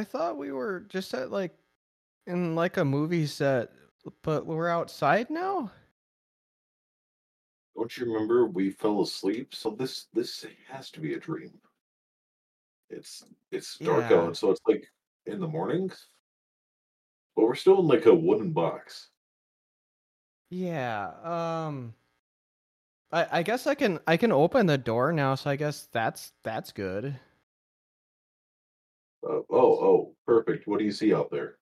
I thought we were just at like in like a movie set, but we're outside now. Don't you remember we fell asleep? So this this has to be a dream. It's it's dark Yeah. out, so it's like in the mornings. But we're still in like a wooden box. Yeah. Um. I I guess I can I can open the door now, so I guess that's that's good. Uh, oh, oh, perfect. What do you see out there?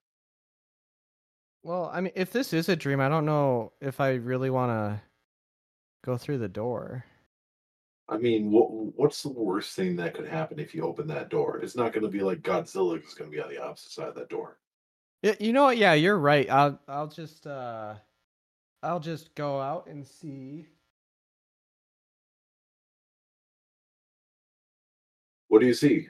Well, I mean, if this is a dream, I don't know if I really want to go through the door. I mean, what what's the worst thing that could happen if you open that door? It's not going to be like Godzilla is going to be on the opposite side of that door. Y- You know what? Yeah, you're right. I'll I'll just uh I'll just go out and see. What do you see?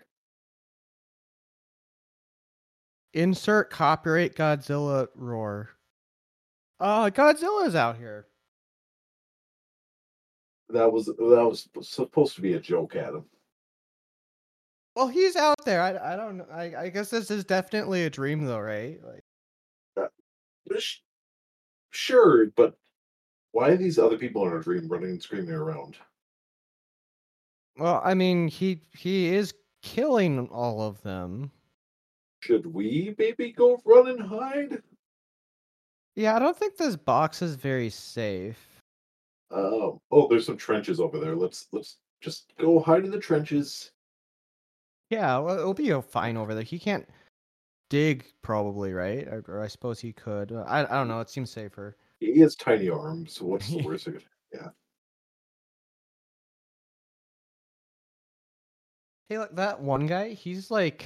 Insert copyright Godzilla roar. Uh Godzilla's out here. That was that was supposed to be a joke, Adam. Well, he's out there. I, I don't know. I, I guess this is definitely a dream though, right? Like Sh- Sure, but why are these other people in our dream running and screaming around? well, I mean, he he is killing all of them. Should we maybe go run and hide? Yeah, I don't think this box is very safe. Um, oh, there's some trenches over there. Let's let's just go hide in the trenches. Yeah, well, it'll be fine over there. He can't dig, probably, right? Or, or I suppose he could. I I don't know. It seems safer. He has tiny arms. So what's the worst? could- Hey, look, that one guy. He's like,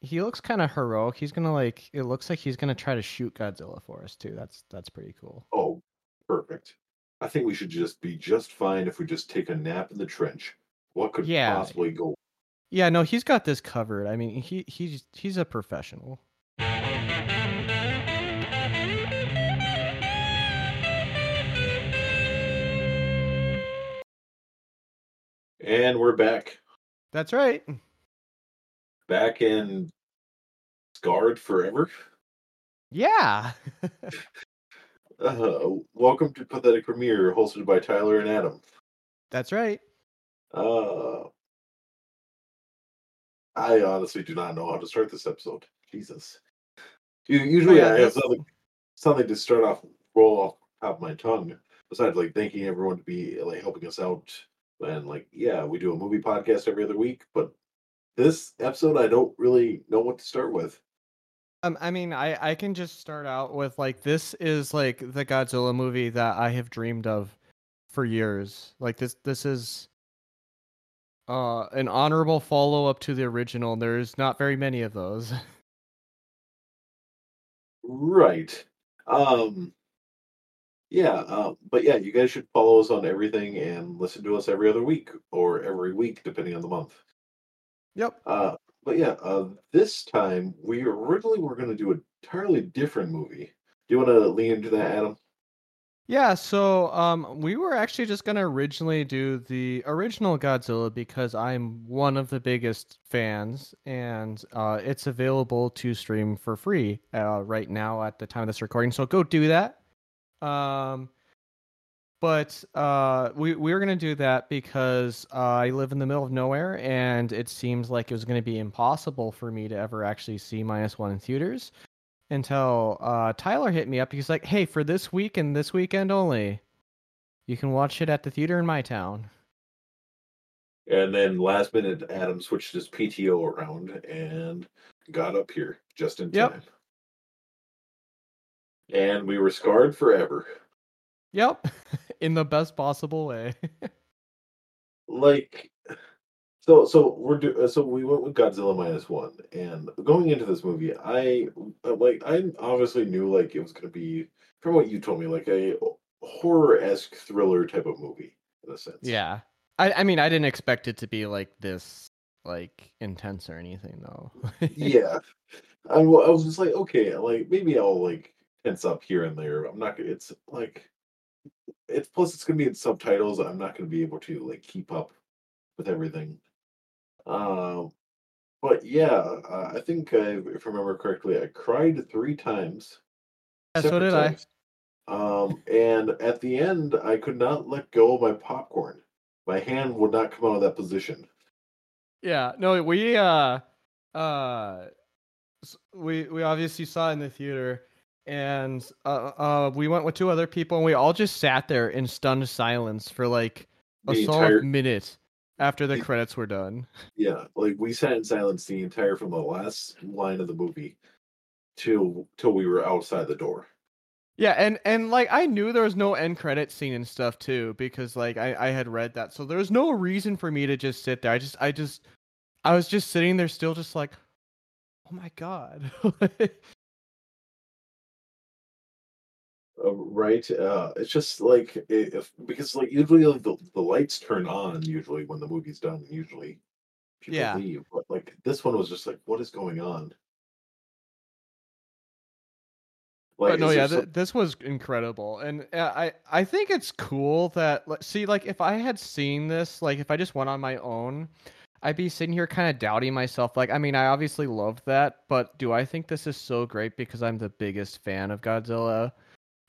he looks kind of heroic. He's gonna like. It looks like he's gonna try to shoot Godzilla for us too. That's that's pretty cool. Oh, perfect. I think we should just be just fine if we just take a nap in the trench. What could Yeah. possibly go? Yeah, no, he's got this covered. I mean, he he's he's a professional. And we're back, That's right. Back in scarred forever. Yeah. Uh, welcome to Pathetic Premiere, hosted by Tyler and Adam. That's right. Uh, I honestly do not know how to start this episode. Jesus. U- Usually yeah, I have something, something to start off, roll off the top of my tongue, besides like thanking everyone to be like helping us out. And like, yeah, we do a movie podcast every other week, but this episode I don't really know what to start with. Um, I mean, I I can just start out with like this is like the Godzilla movie that I have dreamed of for years. Like this this is uh an honorable follow up to the original. There's not very many of those. Right. Um yeah, uh, but yeah, you guys should follow us on everything and listen to us every other week or every week, depending on the month. Yep. Uh, but yeah, uh, this time we originally were going to do an entirely different movie. Do you want to lean into that, Adam? Yeah, so um we were actually just gonna originally do the original Godzilla because I'm one of the biggest fans and uh it's available to stream for free uh right now at the time of this recording. So go do that. Um but uh we we were gonna do that because uh, I live in the middle of nowhere and it seems like it was gonna be impossible for me to ever actually see minus one in theaters until uh, Tyler hit me up. He's like, "Hey, for this week and this weekend only, you can watch it at the theater in my town." And then last minute, Adam switched his PTO around and got up here just in Yep. time. And we were scarred forever. Yep, in the best possible way. like so so we're do so we went with godzilla minus one and going into this movie i uh, like i obviously knew like it was going to be from what you told me like a horror-esque thriller type of movie in a sense yeah, I I mean, I didn't expect it to be like this, like intense or anything though. yeah I, I was just like okay like maybe i'll like tense up here and there i'm not gonna it's like it's plus it's gonna be in subtitles i'm not gonna be able to like keep up with everything um but yeah, uh, I think I, if I remember correctly, I cried three times. Yeah, so did I. Um, and at the end, I could not let go of my popcorn. My hand would not come out of that position. Yeah, no, we uh uh we we obviously saw it in the theater and uh uh we went with two other people and we all just sat there in stunned silence for like a The solid entire minute after the the- credits were done. yeah, like we sat in silence the entire from the last line of the movie till till we were outside the door. Yeah, and and like I knew there was no end credit scene and stuff too because like I I had read that. So there was no reason for me to just sit there. I just I just I was just sitting there still just like oh my god. Uh, right? Uh, it's just like if because like usually the the lights turn on usually when the movie's done. Usually, people Yeah. leave, but like this one was just like, what is going on? Like, But no, yeah, some- th- this was incredible, and uh, I I think it's cool that see like if I had seen this like if I just went on my own, I'd be sitting here kind of doubting myself. Like I mean I obviously love that, but do I think this is so great because I'm the biggest fan of Godzilla,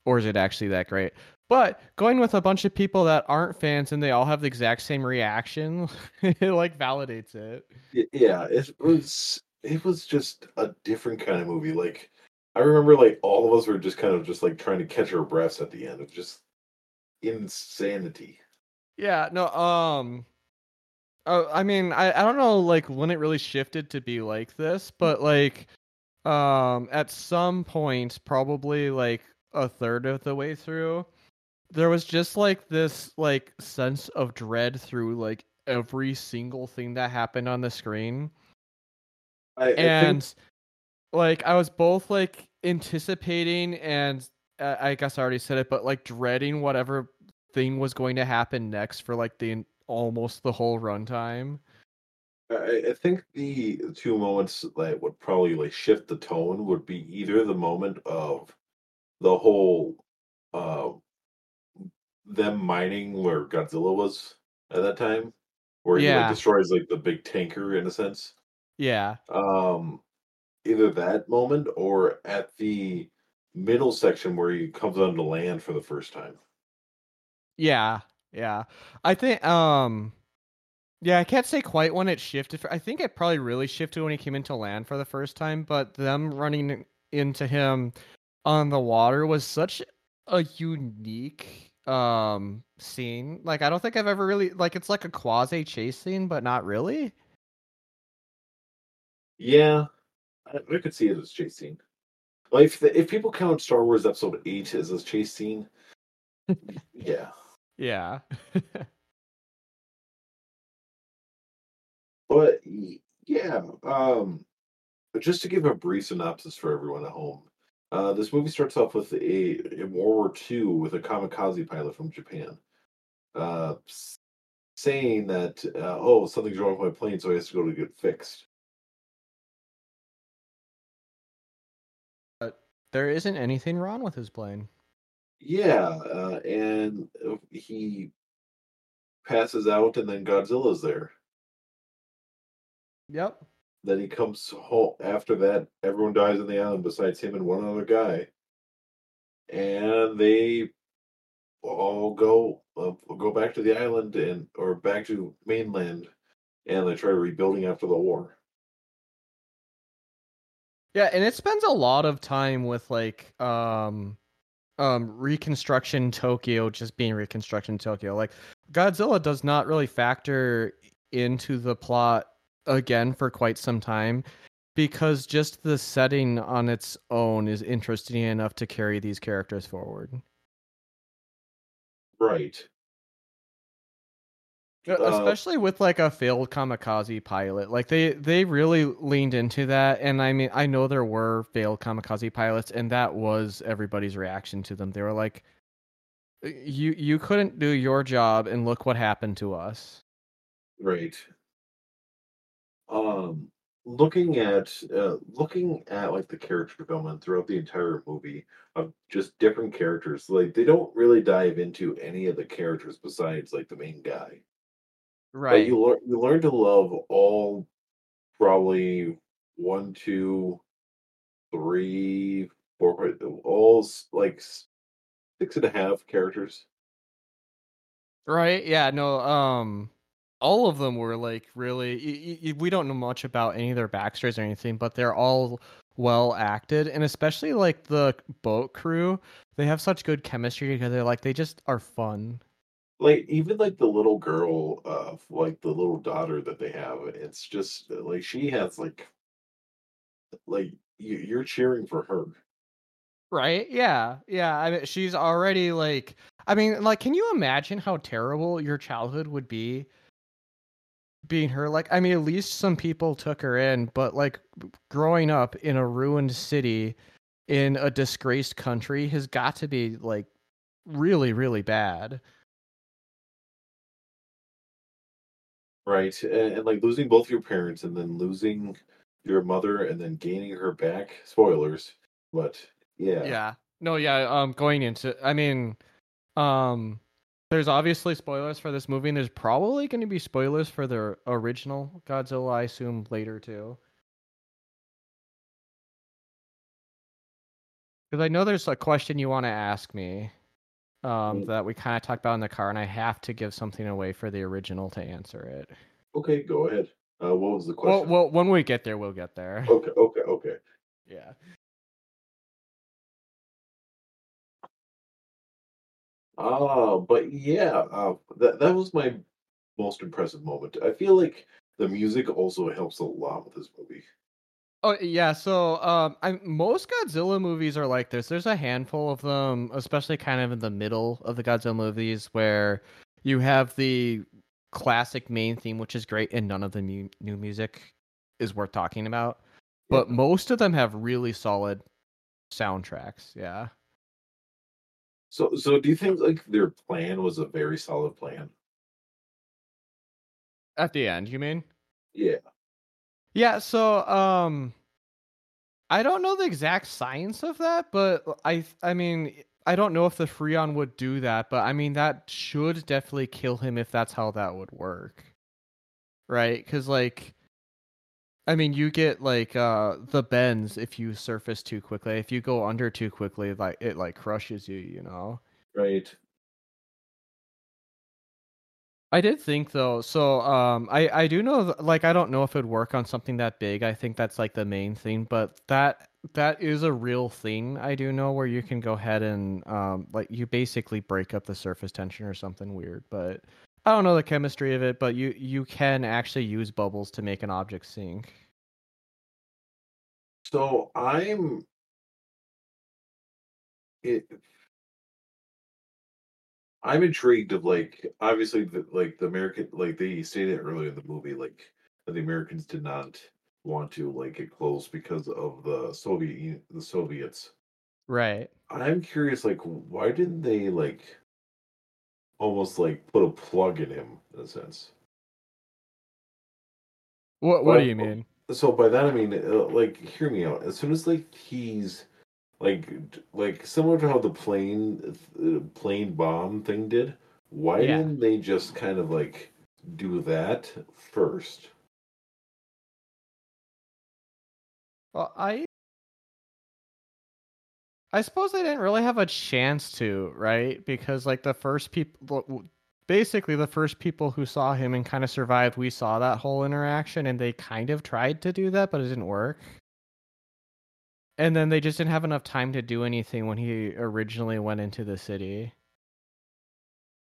or is it actually that great? But going with a bunch of people that aren't fans and they all have the exact same reaction, it like validates it. Yeah it was it was just a different kind of movie like i remember like all of us were just kind of just like trying to catch our breaths at the end of just insanity Yeah, no, um oh, I mean, I I don't know like when it really shifted to be like this, but like um at some point probably like a third of the way through there was just like this like sense of dread through like every single thing that happened on the screen i, I think and like I was both like anticipating and uh, I guess I already said it, but like dreading whatever thing was going to happen next for like the almost the whole runtime. I, I think the two moments that would probably like shift the tone would be either the moment of the whole uh them mining where godzilla was at that time where he like destroys like the big tanker in a sense Yeah, um either that moment or at the middle section where he comes onto land for the first time. yeah, yeah. I think um yeah, I can't say quite when it shifted. I think it probably really shifted when he came into land for the first time, but them running into him on the water was such a unique um scene. Like I don't think I've ever really like it's like a quasi chase scene, but not really. Yeah, I, I could see it as chase scene. Like if the, if people count Star Wars Episode Eight as a chase scene, yeah. Yeah. But yeah, um, just to give a brief synopsis for everyone at home, uh, this movie starts off with a in World War II with a kamikaze pilot from Japan, uh, saying that uh, oh something's wrong with my plane, so he has to go to get fixed. But there isn't anything wrong with his plane. Yeah, uh, and uh, he passes out, and then Godzilla's there. Yep. Then he comes home after that. Everyone dies on the island besides him and one other guy, and they all go uh, go back to the island and or back to mainland, and they try rebuilding after the war. Yeah, and it spends a lot of time with like um um reconstruction Tokyo just being reconstruction Tokyo. Like Godzilla does not really factor into the plot again for quite some time because just the setting on its own is interesting enough to carry these characters forward. Right. Uh, especially with like a failed kamikaze pilot like they they really leaned into that and i mean i know there were failed kamikaze pilots and that was everybody's reaction to them they were like "Uh, you you couldn't do your job and look what happened to us Right. Um, looking at uh, looking at like the character development throughout the entire movie of just different characters, like they don't really dive into any of the characters besides like the main guy. Right. But you learn you learn to love all probably one two three four all like six and a half characters. Right? Yeah, no, um all of them were like really y- y- we don't know much about any of their backstories or anything, but they're all well acted and especially like the boat crew, they have such good chemistry together. Like they just are fun. Like even like the little girl, uh, like the little daughter that they have, it's just uh, like she has like like you, you're cheering for her. Right? Yeah. Yeah. I mean she's already like I mean, like can you imagine how terrible your childhood would be being her? Like I mean, at least some people took her in, but like growing up in a ruined city in a disgraced country has got to be like really really bad. Right. And, and like losing both your parents and then losing your mother and then gaining her back. Spoilers. But yeah. Yeah. No, yeah, um going into I mean, um there's obviously spoilers for this movie and there's probably going to be spoilers for the original Godzilla I assume later too. Cuz I know there's a question you want to ask me um Mm. that we kind of talked about in the car and I have to give something away for the original to answer it. Okay, go ahead. Uh, what was the Well, question? well, when we get there we'll get there. okay, okay, okay. Yeah. Ah, but yeah, uh, that that was my most impressive moment. I feel like the music also helps a lot with this movie. Oh yeah, so um, I most Godzilla movies are like this. There's a handful of them, especially kind of in the middle of the Godzilla movies, where you have the classic main theme, which is great, and none of the mu- new music is worth talking about. But Yeah. most of them have really solid soundtracks. Yeah, So, so do you think like their plan was a very solid plan? at the end, you mean? Yeah. Yeah, so um I don't know the exact science of that, but I I mean I don't know if the Freon would do that, but I mean that should definitely kill him if that's how that would work. Right? Cuz like I mean you get like uh the bends if you surface too quickly. If you go under too quickly, like it like crushes you, you know. Right. I did think though. So um I I do know like I don't know if it'd work on something that big. I think that's like the main thing, but that that is a real thing I do know where you can go ahead and um like you basically break up the surface tension or something weird, but I don't know the chemistry of it, but you you can actually use bubbles to make an object sink. So I'm it. I'm intrigued of like obviously the like the American like they stated earlier in the movie like that the Americans did not want to like get close because of the Soviet the Soviets. Right. I'm curious like why didn't they like almost like put a plug in him in a sense. What what do you mean? So by that I mean uh, like hear me out. As soon as like he's like like similar to how the plane uh, plane bomb thing did, why Yeah. didn't they just kind of like do that first? Well, I I suppose they didn't really have a chance to, right? Because like the first people, basically the first people who saw him and kind of survived, we saw that whole interaction, and they kind of tried to do that, but it didn't work. And then they just didn't have enough time to do anything when he originally went into the city.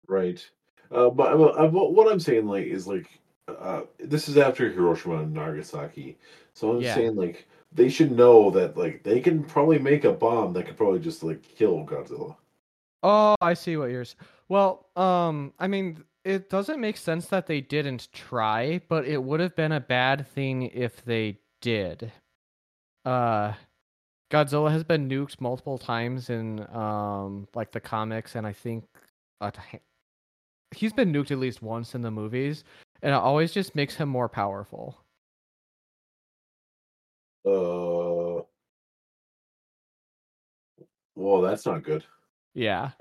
Right. Uh, but I'm, I'm, what I'm saying like is like uh, this is after Hiroshima and Nagasaki, so I'm Yeah. saying like they should know that like they can probably make a bomb that could probably just like kill Godzilla. Oh, I see what you're. s- Well, um, I mean, it doesn't make sense that they didn't try, but it would have been a bad thing if they did. Uh, Godzilla has been nuked multiple times in um like the comics, and I think t- he's been nuked at least once in the movies, and it always just makes him more powerful. Uh, well, that's not good. Yeah.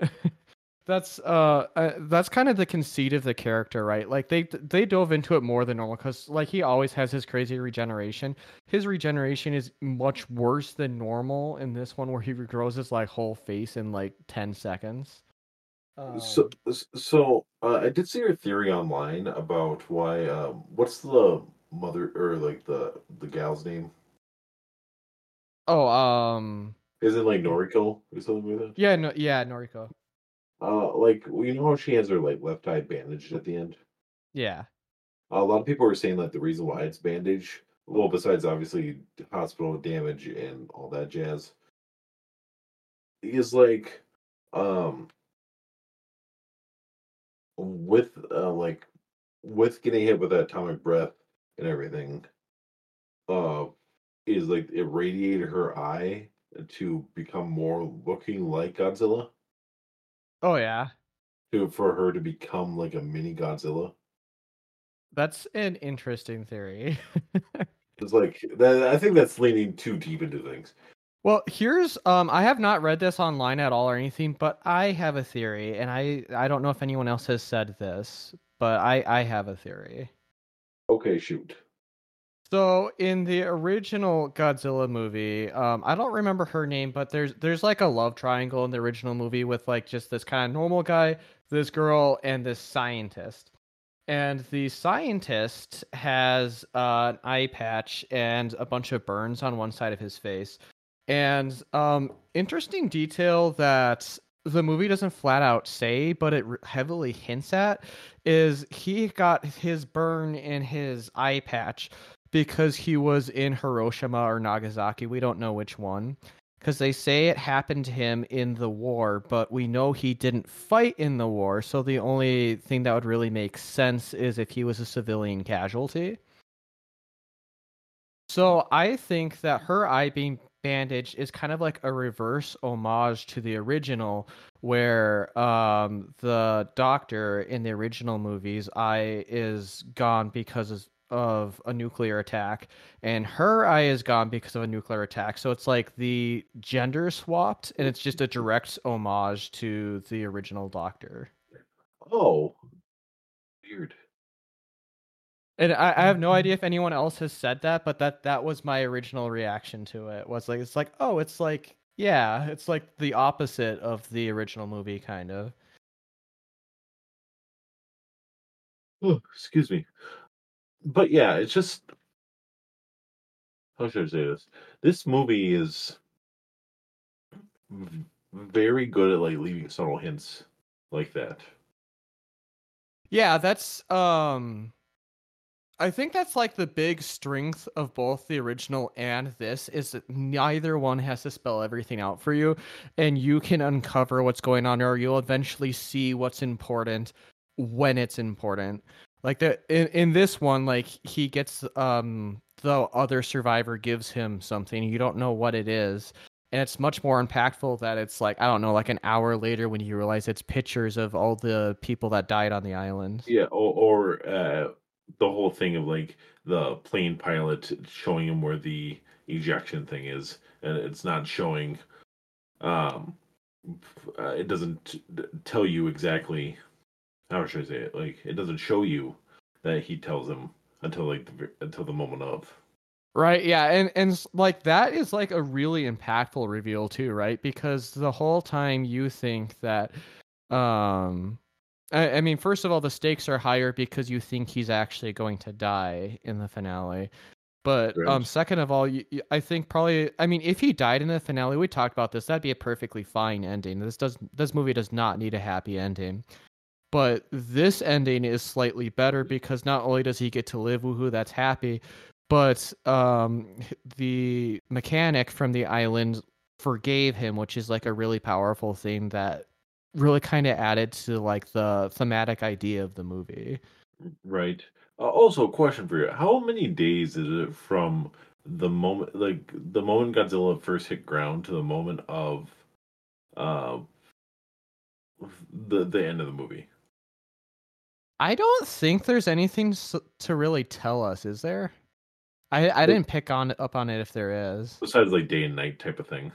that's uh, uh that's kind of the conceit of the character right like they they dove into it more than normal because like he always has his crazy regeneration his regeneration is much worse than normal in this one where he regrows his like whole face in like 10 seconds So, Um, so uh, I did see your theory online about why. Um, what's the mother or like the the gal's name? Oh um Is it like Noriko or something like that? yeah no yeah noriko Uh, like you know how she has her like left eye bandaged at the end. yeah A lot of people are saying that the reason why it's bandaged, well, besides obviously hospital damage and all that jazz, is like, um, with uh, like with getting hit with that atomic breath and everything, uh, is like it radiated her eye to become more looking like Godzilla, oh yeah to for her to become like a mini Godzilla. that's an interesting theory It's like that. I think that's leaning too deep into things. Well, here's um I have not read this online at all or anything, but I have a theory and I I don't know if anyone else has said this, but I I have a theory. Okay, shoot. So in the original Godzilla movie, um I don't remember her name, but there's there's like a love triangle in the original movie with like just this kind of normal guy, this girl and this scientist. And the scientist has uh, an eye patch and a bunch of burns on one side of his face. And um, interesting detail that the movie doesn't flat out say, but it heavily hints at, is he got his burn in his eye patch because he was in Hiroshima or Nagasaki. We don't know which one. Because they say it happened to him in the war, but we know he didn't fight in the war. So the only thing that would really make sense is if he was a civilian casualty. So I think that her eye being bandaged is kind of like a reverse homage to the original, where um, the doctor in the original movies eye is gone because of, of a nuclear attack, and her eye is gone because of a nuclear attack. So it's like the gender swapped, and it's just a direct homage to the original doctor. Oh, weird. And I, I have no idea if anyone else has said that, but that that was my original reaction to it. Was like it's like oh, it's like yeah, it's like the opposite of the original movie, kind of. Oh, excuse me. But yeah, it's just how should I say this? This movie is very good at like leaving subtle hints like that. Yeah, that's um I think that's like the big strength of both the original and this is that neither one has to spell everything out for you and you can uncover what's going on or you'll eventually see what's important when it's important. Like the in, in this one like he gets um the other survivor gives him something you don't know what it is and it's much more impactful that it's like I don't know like an hour later when you realize it's pictures of all the people that died on the island. Yeah, or, or uh, the whole thing of like the plane pilot showing him where the ejection thing is, and it's not showing. Um, uh, it doesn't t- tell you exactly. How should I say it? Like it doesn't show you that he tells him until like the, until the moment of. Right, yeah, and and like that is like a really impactful reveal too, right? Because the whole time you think that um I, I mean, first of all, the stakes are higher because you think he's actually going to die in the finale. But um second of all, you, you- I think probably I mean, if he died in the finale, we talked about this, that'd be a perfectly fine ending. This does this movie does not need a happy ending. But this ending is slightly better because not only does he get to live woohoo, that's happy, but um the mechanic from the island forgave him which is like a really powerful thing that really kind of added to like the thematic idea of the movie Right. Uh, also, a question for you: How many days is it from the moment, like the moment Godzilla first hit ground, to the moment of, uh, the the end of the movie? I don't think there's anything to really tell us is there i i didn't pick on up on it if there is Besides, like day and night type of thing.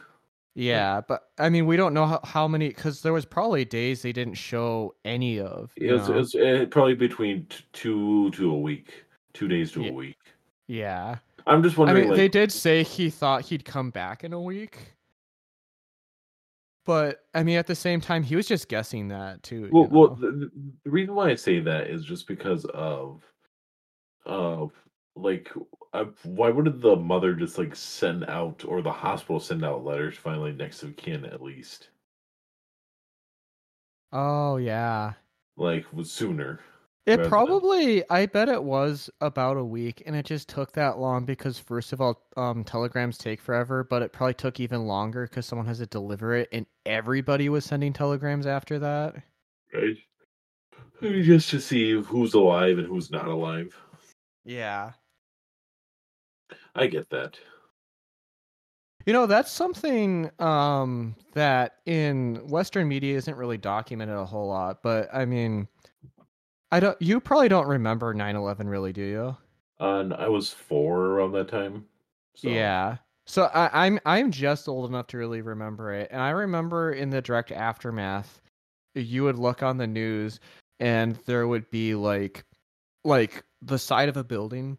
Yeah, but I mean, we don't know how, how many because there was probably days they didn't show any of. It was, it was uh, probably between t- two to a week, two days to Ye- a week. Yeah. I'm just I wondering, mean, like, they did say he thought he'd come back in a week. But I mean, at the same time, he was just guessing that too. well, you know? the, the- the reason why I say that is just because of, of like, uh, why wouldn't the mother just like send out or the hospital send out letters finally next of kin at least, Oh yeah. like was sooner. It rather probably, I bet it was about a week, and it just took that long because first of all, um, telegrams take forever, but it probably took even longer because someone has to deliver it, and everybody was sending telegrams after that. right? Just to see who's alive and who's not alive. Yeah. I get that. You know, that's something um, that in Western media isn't really documented a whole lot, but I mean, I don't. You probably don't remember 9/11, really, do you? Uh, and I was four around that time. So. Yeah. So I, I'm I'm just old enough to really remember it, and I remember in the direct aftermath, you would look on the news, and there would be like, like the side of a building,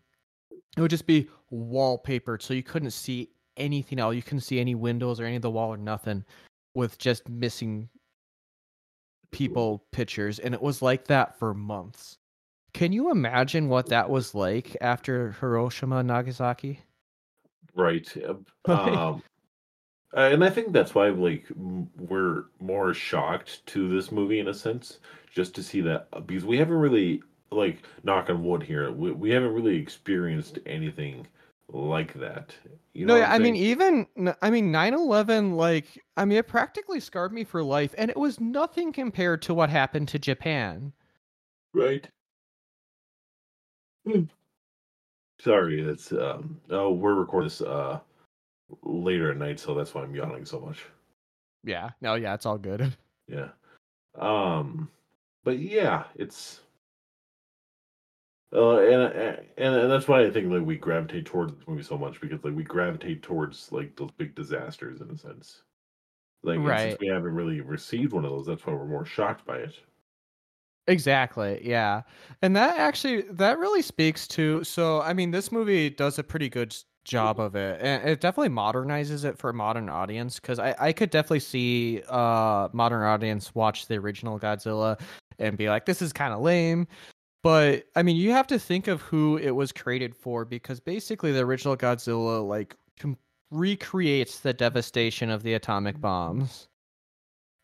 it would just be wallpapered, so you couldn't see anything else. You couldn't see any windows or any of the wall or nothing, with just missing people pictures, and it was like that for months. Can you imagine what that was like after Hiroshima and Nagasaki? Right. Um, uh, and I think that's why like we're more shocked to this movie in a sense, just to see that because we haven't really like knock on wood here, we, we haven't really experienced anything like that. You know, no, yeah, I'm mean, even I mean, 9/11, like, I mean, it practically scarred me for life, and it was nothing compared to what happened to Japan. right. Hmm. Sorry, it's um. Oh, we're recording this uh later at night, so that's why I'm yawning so much. Yeah, no, yeah, it's all good. Yeah. Um but yeah, it's uh and and and that's why I think like we gravitate towards this movie so much because like we gravitate towards like those big disasters in a sense. Like and since we haven't really received one of those, that's why we're more shocked by it. Exactly, yeah, and that actually that really speaks to. So, I mean, this movie does a pretty good job of it, and it definitely modernizes it for a modern audience. Because I I could definitely see uh modern audience watch the original Godzilla and be like, this is kind of lame. But I mean, you have to think of who it was created for because basically the original Godzilla like com- recreates the devastation of the atomic bombs.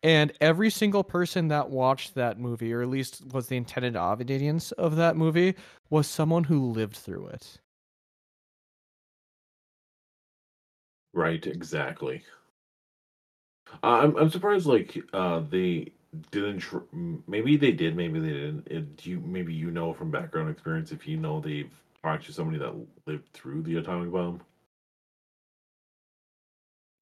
And every single person that watched that movie, or at least was the intended audience of that movie, was someone who lived through it. Right, exactly. Uh, I'm I'm surprised like uh didn't tr- maybe they did maybe they didn't it, do you maybe you know from background experience if you know they've talked to somebody that lived through the atomic bomb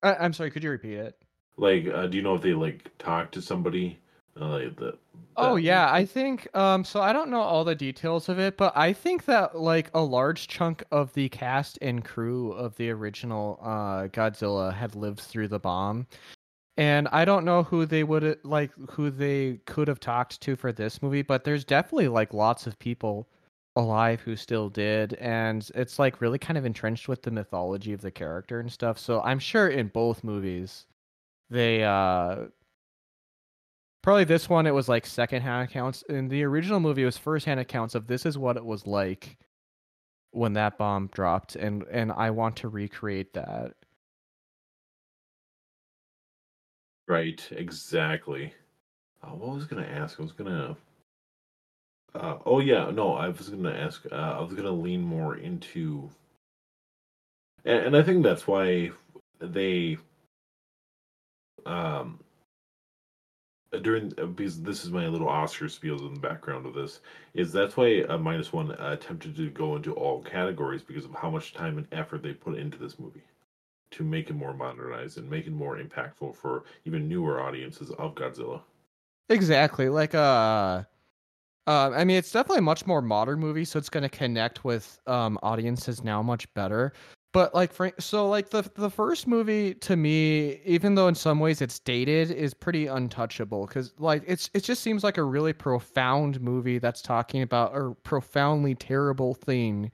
I- I'm sorry, could you repeat it? like uh, do you know if they like talked to somebody uh, like that Oh yeah, I think um so I don't know all the details of it, but I think that like a large chunk of the cast and crew of the original uh Godzilla had lived through the bomb. And I don't know who they would like who they could have talked to for this movie, but there's definitely like lots of people alive who still did and it's like really kind of entrenched with the mythology of the character and stuff. So I'm sure in both movies they uh probably this one it was like secondhand accounts in the original movie it was firsthand accounts of this is what it was like when that bomb dropped and and i want to recreate that right exactly. Uh, what was I gonna ask? I was gonna uh, oh yeah no I was gonna ask uh, I was gonna lean more into and, and I think that's why they um during uh, because this is my little Oscar spiels in the background of this is that's why uh, minus one attempted to go into all categories because of how much time and effort they put into this movie to make it more modernized and make it more impactful for even newer audiences of Godzilla. exactly like uh uh, I mean, it's definitely a much more modern movie, so it's going to connect with um, audiences now much better. but like Frank, so like the the first movie to me, even though in some ways it's dated, is pretty untouchable because like it's it just seems like a really profound movie that's talking about a profoundly terrible thing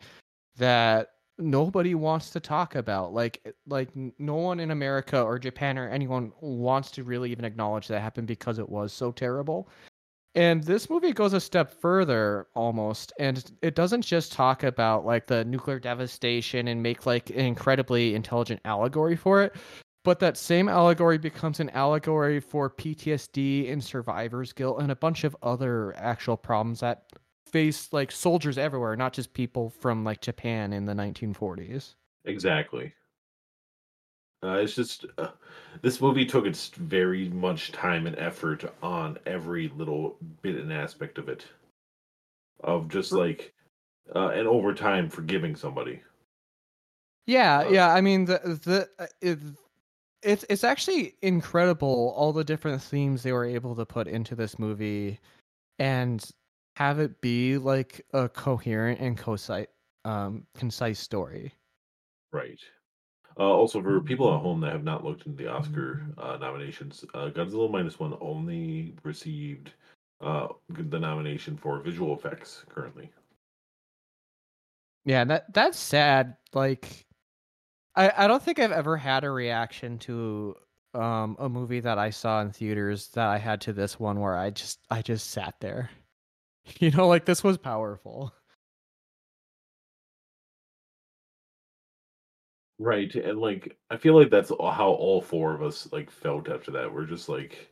that nobody wants to talk about. Like eh, like no one in America or Japan or anyone wants to really even acknowledge that happened because it was so terrible. And this movie goes a step further almost, and it doesn't just talk about like the nuclear devastation and make like an incredibly intelligent allegory for it, but that same allegory becomes an allegory for PTSD and survivor's guilt and a bunch of other actual problems that face like soldiers everywhere, not just people from like Japan in the 1940s. Exactly. Uh, it's just uh, this movie took its very much time and effort on every little bit and aspect of it, of just like, uh, and over time forgiving somebody. Yeah, Uh, yeah. I mean, the the uh, it, it's it's actually incredible all the different themes they were able to put into this movie, and have it be like a coherent and concise um concise story. Right. Uh, also, for people at home that have not looked into the Oscar uh, nominations, uh, Godzilla minus one only received uh, the nomination for visual effects currently. Yeah, that that's sad. Like, I I don't think I've ever had a reaction to um a movie that I saw in theaters that I had to this one where I just I just sat there. You know, like this was powerful. Right, and like I feel like that's how all four of us like felt after that. We're just like,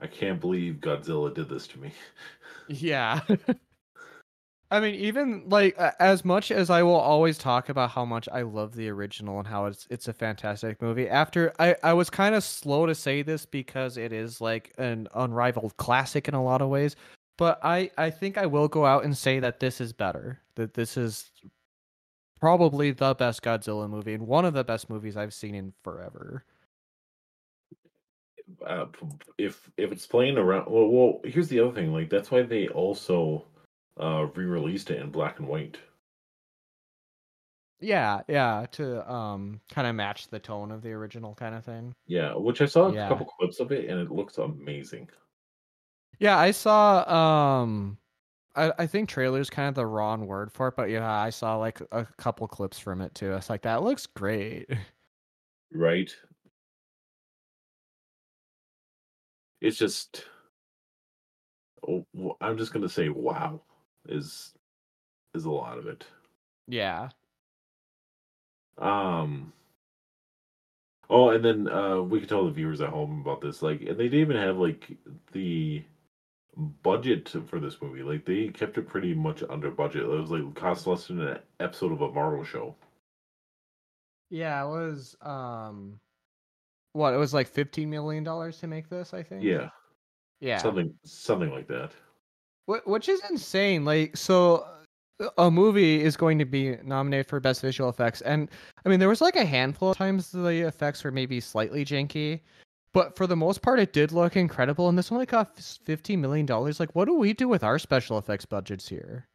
I can't believe Godzilla did this to me. Yeah. I mean, even like as much as I will always talk about how much I love the original and how it's it's a fantastic movie. After I I was kind of slow to say this because it is like an unrivaled classic in a lot of ways, but I I think I will go out and say that this is better. That this is probably the best Godzilla movie and one of the best movies I've seen in forever. Uh, if if it's playing around, well, well, here's the other thing. Like that's why they also uh re-released it in black and white. Yeah, yeah, to um kind of match the tone of the original kind of thing. Yeah, which I saw a couple clips of it, and it looks amazing. Yeah, I saw um I, I think trailer's kind of the wrong word for it, but yeah, I saw like a couple clips from it too. It's like that looks great. Right? It's just, oh, I'm just gonna say, wow, is is a lot of it. yeah. Um. Oh, and then uh, we could tell the viewers at home about this. Like, and they didn't even have like the budget for this movie. Like, they kept it pretty much under budget. It was like cost less than an episode of a Marvel show. Yeah, it was um what, it was like 15 million dollars to make this, I think. Yeah, Yeah. something something like that. Wh- Which is insane. Like, so a movie is going to be nominated for best visual effects, and I mean, there was like a handful of times the effects were maybe slightly janky, but for the most part, it did look incredible. And this only cost fifteen million dollars. Like, what do we do with our special effects budgets here?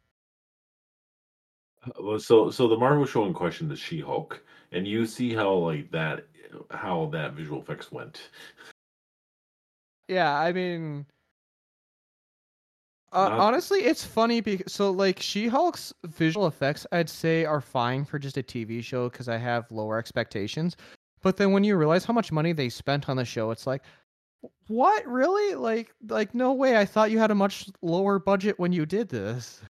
Uh, Well, so so the Marvel show in question is She-Hulk, and you see how like that how that visual effects went. Yeah, I mean, uh, Not- honestly, it's funny because so like She-Hulk's visual effects, I'd say are fine for just a TV show because I have lower expectations. But then when you realize how much money they spent on the show, it's like, what really? Like, like no way! I thought you had a much lower budget when you did this.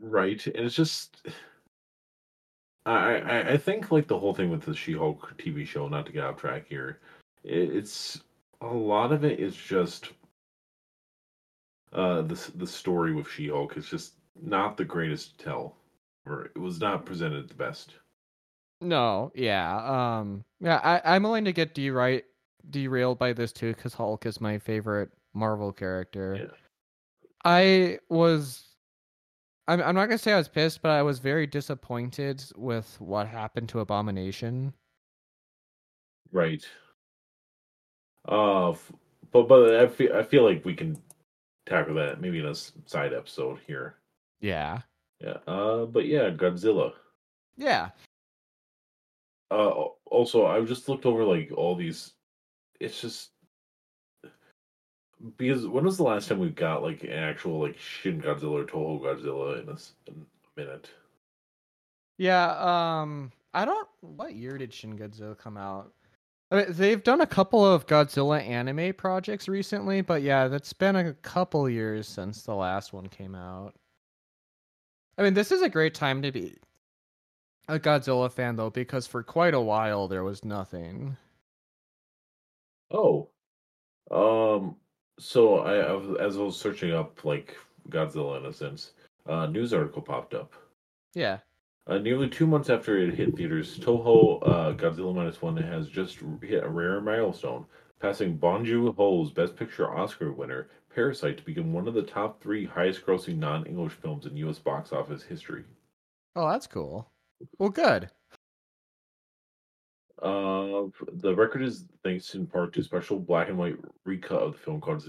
Right, and it's just I I I think like the whole thing with the She-Hulk TV show, not to get off track here, it, it's a lot of it is just uh the the story with She-Hulk is just not the greatest to tell, or it was not presented the best. No, yeah, um, yeah, I, I'm willing to get derailed derailed by this too because Hulk is my favorite Marvel character. Yeah. I was I'm I'm not gonna say I was pissed, but I was very disappointed with what happened to Abomination. Right. Uh, f- but but I feel I feel like we can tackle that maybe in a side episode here. Yeah. Yeah. Uh, but yeah, Godzilla. Yeah. Uh, also, I've just looked over like all these. It's just because when was the last time we got like an actual like Shin Godzilla or Toho Godzilla in a, in a minute? Yeah, um I don't what year did Shin Godzilla come out? I mean, they've done a couple of Godzilla anime projects recently, but yeah, that's been a couple years since the last one came out. I mean, this is a great time to be a Godzilla fan though because for quite a while there was nothing. Oh, um, so I, as I was searching up like Godzilla in a sense, a news article popped up. Yeah. Uh, nearly two months after it hit theaters, Toho uh, Godzilla minus one has just hit a rare milestone, passing Bong Joon-ho's Best Picture Oscar winner Parasite to become one of the top three highest-grossing non-English films in U.S. box office history. Oh, that's cool. Well, good. Uh, the record is thanks in part to a special black and white recut of the film called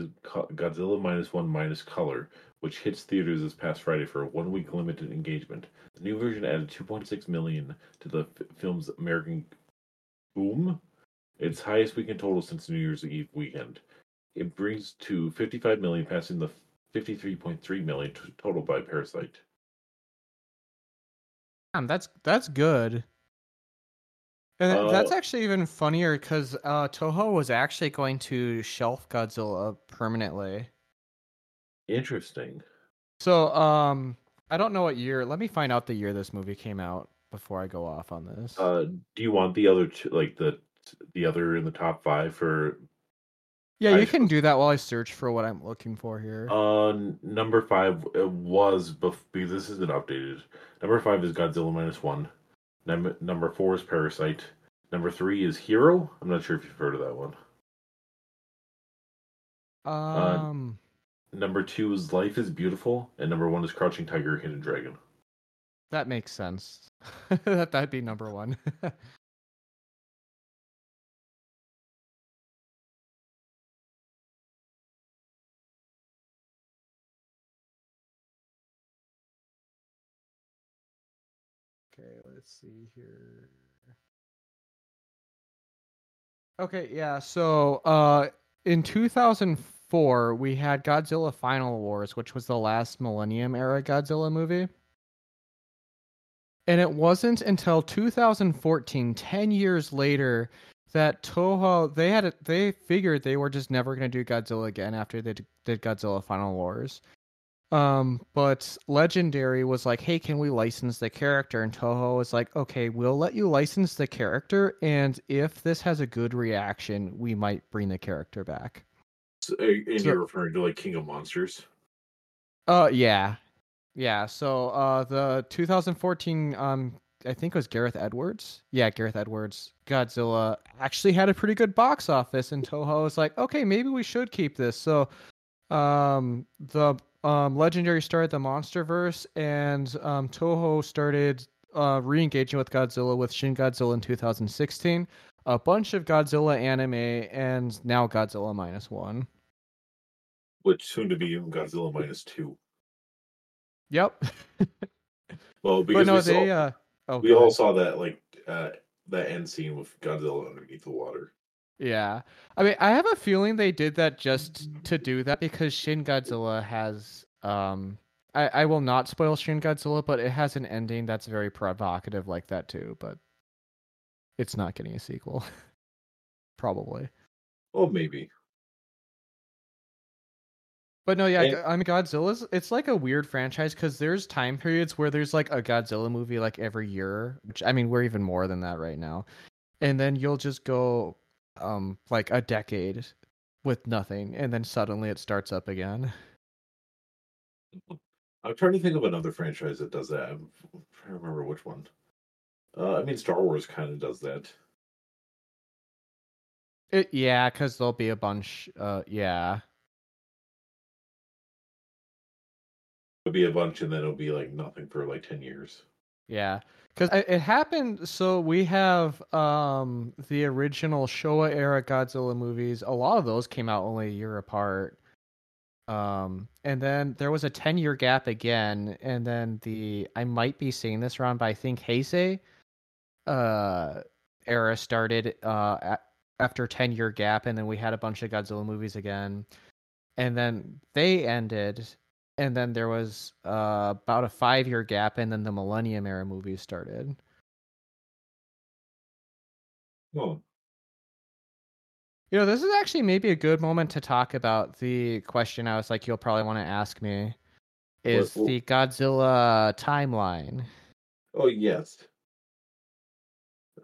Godzilla minus one minus color, which hits theaters this past Friday for a one-week limited engagement. The new version added 2.6 million to the f- film's American boom, its highest weekend total since New Year's Eve weekend. It brings to 55 million, passing the 53.3 million t- total by Parasite. Damn, that's that's good. And th- that's Uh, actually even funnier because uh, Toho was actually going to shelf Godzilla permanently. Interesting. So, um, I don't know what year. Let me find out the year this movie came out before I go off on this. Uh, do you want the other two, like the the other in the top five for yeah, I you can do that while I search for what I'm looking for here. Uh, number five it was bef- because this isn't updated. Number five is Godzilla minus one. Number number four is Parasite. Number three is Hero. I'm not sure if you've heard of that one. um, Number two is Life is Beautiful, and number one is Crouching Tiger, Hidden Dragon. that makes sense. that that'd be number one. Okay, let's see here. Okay, yeah. So, uh in 2004, we had Godzilla Final Wars, which was the last Millennium era Godzilla movie. And it wasn't until 2014, 10 years later, that Toho they had a, they figured they were just never going to do Godzilla again after they did Godzilla Final Wars. Um, but Legendary was like, "Hey, can we license the character?" And Toho was like, "Okay, we'll let you license the character, and if this has a good reaction, we might bring the character back." So, and So- you're referring to like King of Monsters. Uh, yeah, yeah. So, uh, the 2014, um, I think it was Gareth Edwards. Yeah, Gareth Edwards. Godzilla actually had a pretty good box office, and Toho was like, "Okay, maybe we should keep this." So, um, the um, Legendary started the MonsterVerse, and um, Toho started uh, re-engaging with Godzilla with Shin Godzilla in 2016, a bunch of Godzilla anime, and now Godzilla minus one. which soon to be Godzilla minus two. Yep. Well, because no, we, they saw, uh, oh, we all saw that like uh, that end scene with Godzilla underneath the water. Yeah. I mean, I have a feeling they did that just to do that because Shin Godzilla has um I, I will not spoil Shin Godzilla, but it has an ending that's very provocative like that too, but it's not getting a sequel. Probably. Oh, maybe. But no, yeah, And- I mean Godzilla's it's like a weird franchise because there's time periods where there's like a Godzilla movie like every year, which I mean we're even more than that right now. And then you'll just go um like a decade with nothing and then suddenly it starts up again. I'm trying to think of another franchise that does that. I'm trying to remember which one. Uh, I mean, Star Wars kind of does that. It, yeah, because there'll be a bunch. Uh, yeah, It'll be a bunch, and then it'll be like nothing for like ten years. Yeah, because it happened. So we have um the original Showa era Godzilla movies. A lot of those came out only a year apart. Um, and then there was a 10 year gap again, and then the I might be saying this wrong, but I think Heisei uh era started uh after 10 year gap, and then we had a bunch of Godzilla movies again, and then they ended, and then there was uh about a five year gap, and then the Millennium era movies started. Oh, You know, this is actually maybe a good moment to talk about the question I was like, you'll probably want to ask me. Is what- the Godzilla timeline? oh yes.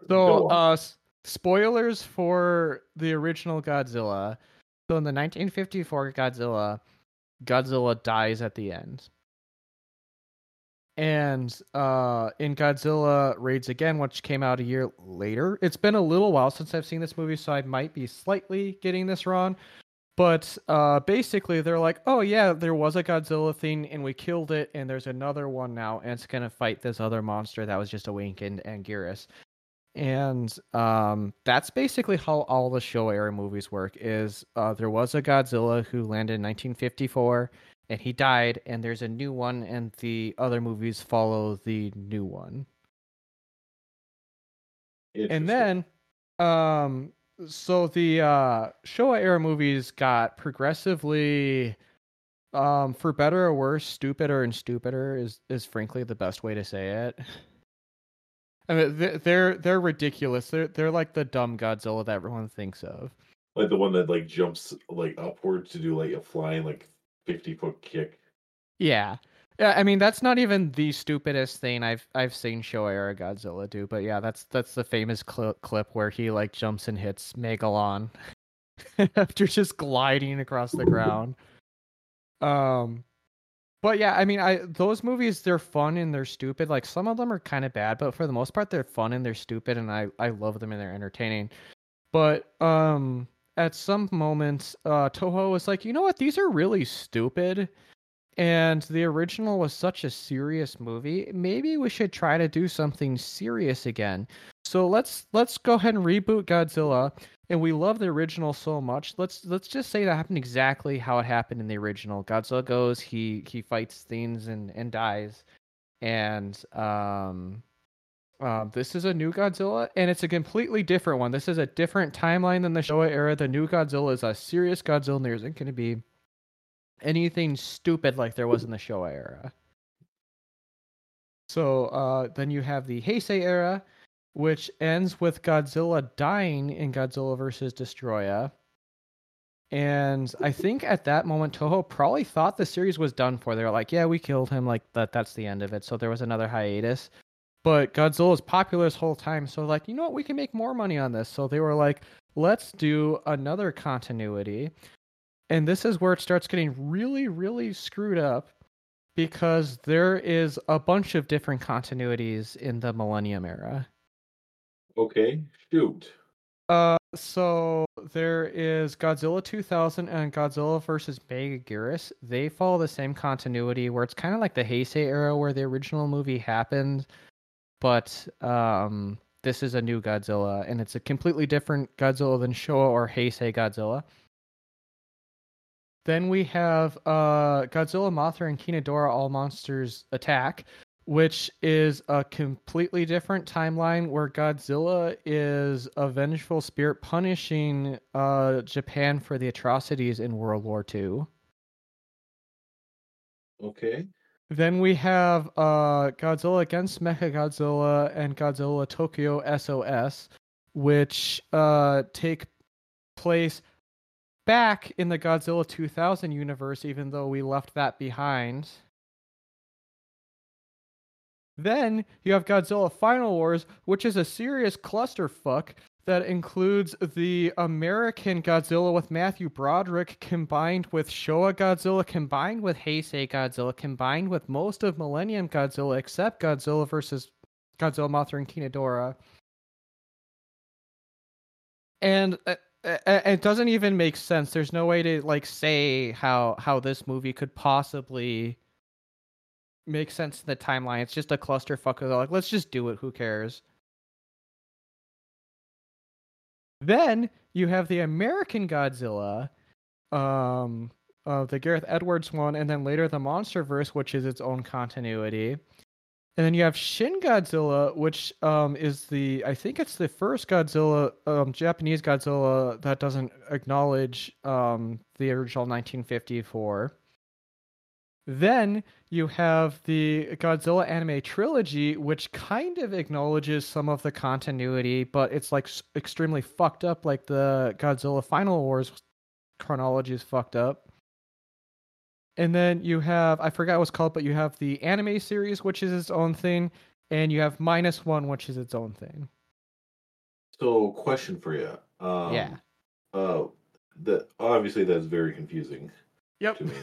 So, uh, spoilers for the original Godzilla. So, in the 1954 Godzilla, Godzilla dies at the end. And uh, in Godzilla Raids Again, which came out a year later, it's been a little while since I've seen this movie, so I might be slightly getting this wrong. But uh, basically, they're like, oh, yeah, there was a Godzilla thing, and we killed it, and there's another one now, and it's going to fight this other monster that was just awakened, Anguirus and um, that's basically how all the Showa era movies work. Is uh, there was a Godzilla who landed in 1954, and he died, and there's a new one, and the other movies follow the new one. And then, um, so the uh, Showa era movies got progressively, um, for better or worse, stupider and stupider is is frankly the best way to say it. I mean, they're they're, they're ridiculous. They're they're like the dumb Godzilla that everyone thinks of. like the one that like jumps like upward to do like a flying like fifty foot kick. Yeah. Yeah, I mean that's not even the stupidest thing I've I've seen Showa era Godzilla do, but yeah, that's that's the famous cl- clip where he like jumps and hits Megalon after just gliding across the ground. Um but yeah, I mean I those movies they're fun and they're stupid. Like some of them are kind of bad, but for the most part they're fun and they're stupid and I I love them and they're entertaining. But um at some moments uh Toho was like, "You know what? These are really stupid." And the original was such a serious movie maybe we should try to do something serious again so let's let's go ahead and reboot godzilla and we love the original so much let's let's just say that happened exactly how it happened in the original godzilla goes he he fights things and and dies and um um, this is a new Godzilla, and it's a completely different one. This is a different timeline than the Showa era. The new Godzilla is a serious Godzilla, and there isn't going to be anything stupid like there was in the Showa era. So uh, then you have the Heisei era, which ends with Godzilla dying in Godzilla vs. Destoroyah. And I think at that moment Toho probably thought the series was done for. They were like, "Yeah, we killed him. Like that. That's the end of it." So there was another hiatus. But Godzilla was popular this whole time, so like, you know what? We can make more money on this. So they were like, "Let's do another continuity." And this is where it starts getting really really screwed up because there is a bunch of different continuities in the millennium era. Okay, shoot. uh so there is godzilla 2000 and godzilla versus megaguirus they follow the same continuity where it's kind of like the heisei era where the original movie happened but um this is a new godzilla and it's a completely different godzilla than showa or heisei godzilla Then we have uh, Godzilla, Mothra, and King Ghidorah All Monsters Attack, which is a completely different timeline where Godzilla is a vengeful spirit punishing uh, Japan for the atrocities in World War II. Okay. Then we have uh, Godzilla against Mechagodzilla and Godzilla Tokyo SOS, which uh, take place back in the Godzilla 2000 universe, even though we left that behind. Then you have Godzilla Final Wars, which is a serious clusterfuck that includes the American Godzilla with Matthew Broderick combined with Showa Godzilla, combined with Heisei Godzilla, combined with most of Millennium Godzilla except Godzilla versus Godzilla Mothra and King Ghidorah. And uh, uh, uh, it doesn't even make sense. There's no way to like say how how this movie could possibly make sense in the timeline. It's just a clusterfuck. Like, let's just do it. Who cares? Then you have the American Godzilla, um, uh, the Gareth Edwards one, and then later the MonsterVerse, which is its own continuity. And then you have Shin Godzilla, which um, is the I think it's the first Godzilla, um, Japanese Godzilla that doesn't acknowledge um, the original 1954. Then you have the Godzilla anime trilogy, which kind of acknowledges some of the continuity, but it's like extremely fucked up, like the Godzilla Final Wars chronology is fucked up. And then you have I forgot what's called, but you have the anime series, which is its own thing, and you have minus one, which is its own thing. So, question for you. Um, yeah. Uh, that obviously that's very confusing. Yep. To me.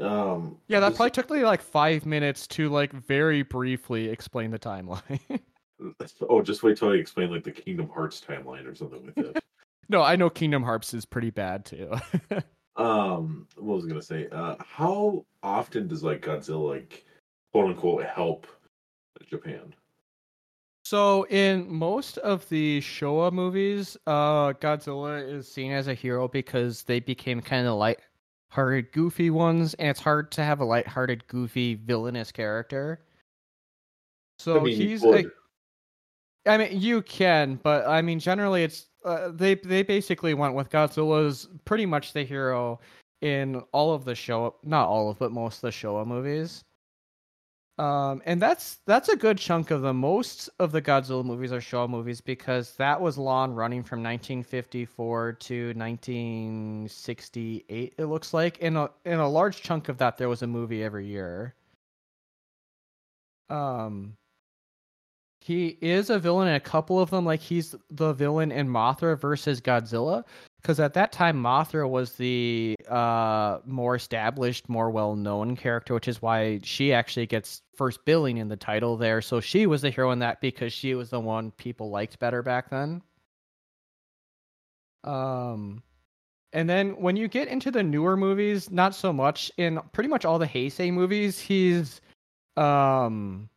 Um. Yeah, that this- probably took me like five minutes to like very briefly explain the timeline. Oh, just wait till I explain like the Kingdom Hearts timeline or something like that. no, I know Kingdom Hearts is pretty bad too. um, what was I gonna say? Uh, how often does like Godzilla like quote unquote help Japan? So in most of the Showa movies, uh, Godzilla is seen as a hero because they became kind of light-hearted, goofy ones, and it's hard to have a light-hearted, goofy, villainous character. So I mean, he's a. I mean, you can, but I mean, generally, it's uh, they they basically went with Godzilla's pretty much the hero in all of the show, not all of, but most of the Showa movies. Um, and that's that's a good chunk of the Most of the Godzilla movies are Showa movies because that was long running from 1954 to 1968. It looks like in a in a large chunk of that there was a movie every year. Um, he is a villain in a couple of them. Like he's the villain in Mothra versus Godzilla, because at that time Mothra was the uh, more established, more well-known character, which is why she actually gets first billing in the title there. So she was the hero in that because she was the one people liked better back then. Um, and then when you get into the newer movies, not so much. In pretty much all the Heisei movies, he's um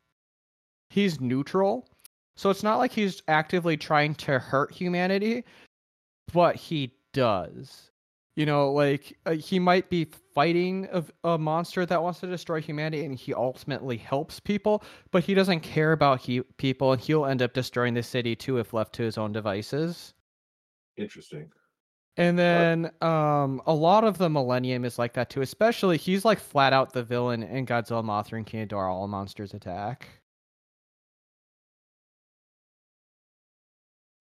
he's neutral. So it's not like he's actively trying to hurt humanity, but he does. You know, like uh, he might be fighting a, a monster that wants to destroy humanity and he ultimately helps people, but he doesn't care about he- people and he'll end up destroying the city too if left to his own devices. Interesting. And then um, a lot of the Millennium is like that too. Especially he's like flat out the villain in Godzilla, Mothra, and King Ghidorah. All monsters attack.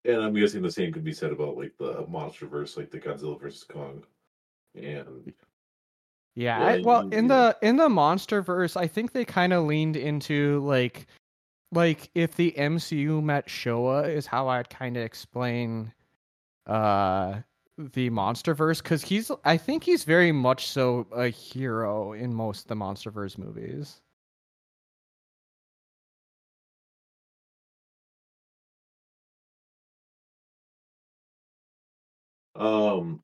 And I'm guessing the same could be said about like the monster verse, like the Godzilla versus Kong. And Yeah. I, well, in the in the monster verse, I think they kind of leaned into like like if the MCU met Showa is how I'd kind of explain uh the monsterverse because he's i think he's very much so a hero in most of the monsterverse movies um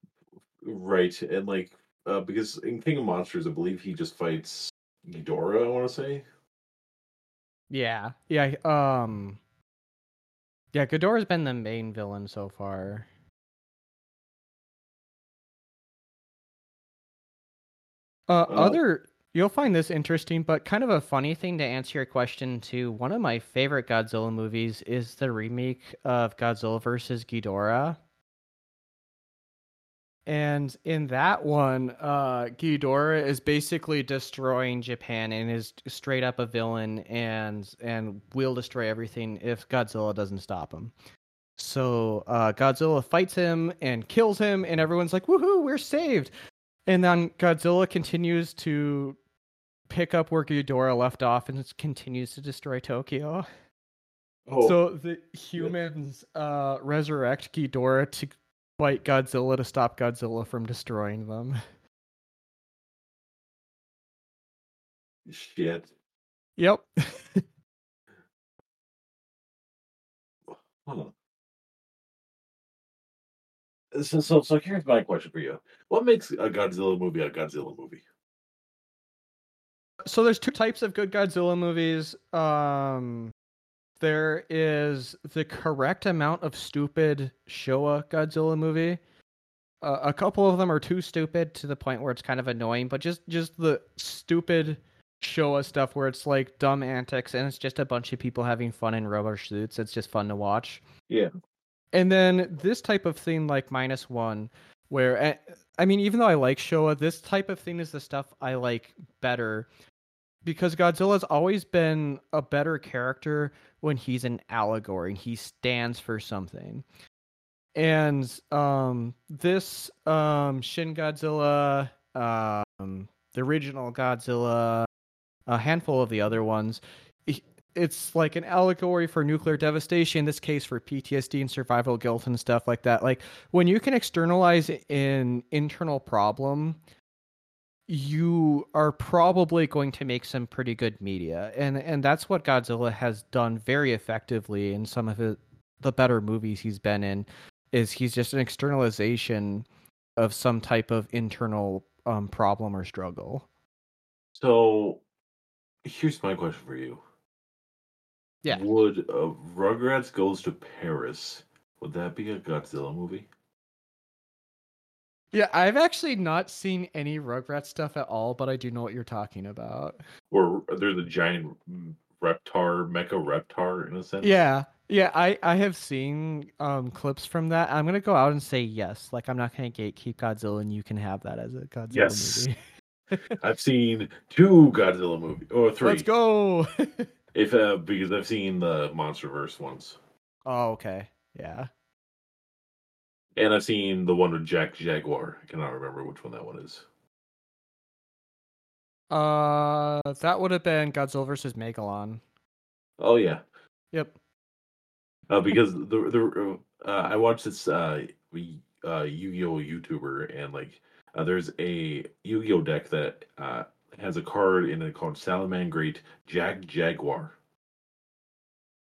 right, and like uh because in King of Monsters, I believe he just fights Ghidorah, I wanna say. yeah yeah um yeah Ghidorah's been the main villain so far uh, Uh, other you'll find this interesting but kind of a funny thing to answer your question too one of my favorite godzilla movies is the remake of godzilla versus ghidorah and in that one uh ghidorah is basically destroying japan and is straight up a villain and and will destroy everything if godzilla doesn't stop him. So uh godzilla fights him and kills him and everyone's like woohoo we're saved. And then Godzilla continues to pick up where Ghidorah left off and continues to destroy Tokyo. Oh, So the humans uh, resurrect Ghidorah to fight Godzilla to stop Godzilla from destroying them. shit. Yep. Huh. So, so, so here's my question for you: What makes a Godzilla movie a Godzilla movie? so there's two types of good Godzilla movies. Um, there is the correct amount of stupid Showa Godzilla movie. uh, a couple of them are too stupid to the point where it's kind of annoying. But just just the stupid Showa stuff where it's like dumb antics and it's just a bunch of people having fun in rubber suits. It's just fun to watch. Yeah. And then this type of thing like minus one, where eh, I mean, even though I like Showa, this type of thing is the stuff I like better because Godzilla's always been a better character when he's an allegory. and He stands for something. And um, this um, Shin Godzilla, um, the original Godzilla, a handful of the other ones, it's like an allegory for nuclear devastation in this case for ptsd and survival guilt and stuff like that like when you can externalize an internal problem you are probably going to make some pretty good media and and that's what godzilla has done very effectively in some of the, the better movies he's been in is he's just an externalization of some type of internal um, problem or struggle so here's my question for you yeah. Would uh, Rugrats Goes to Paris? Would that be a Godzilla movie? Yeah, I've actually not seen any Rugrats stuff at all, but I do know what you're talking about. Or there's a giant reptar, mecha reptar in a sense. Yeah, yeah, I I have seen um clips from that. I'm gonna go out and say yes. Like I'm not gonna gatekeep Godzilla, and you can have that as a Godzilla yes. movie. I've seen two Godzilla movies or three. Let's go. If uh, because I've seen the MonsterVerse ones. Oh, okay. Yeah. And I've seen the one with Jack Jaguar. I cannot remember which one that one is. Uh, that would have been Godzilla versus Megalon. Oh yeah. Yep. Uh, because the the uh, I watched this uh, uh Yu-Gi-Oh YouTuber and like uh, there's a Yu-Gi-Oh deck that uh has a card in it called Salamangreat Jack Jaguar.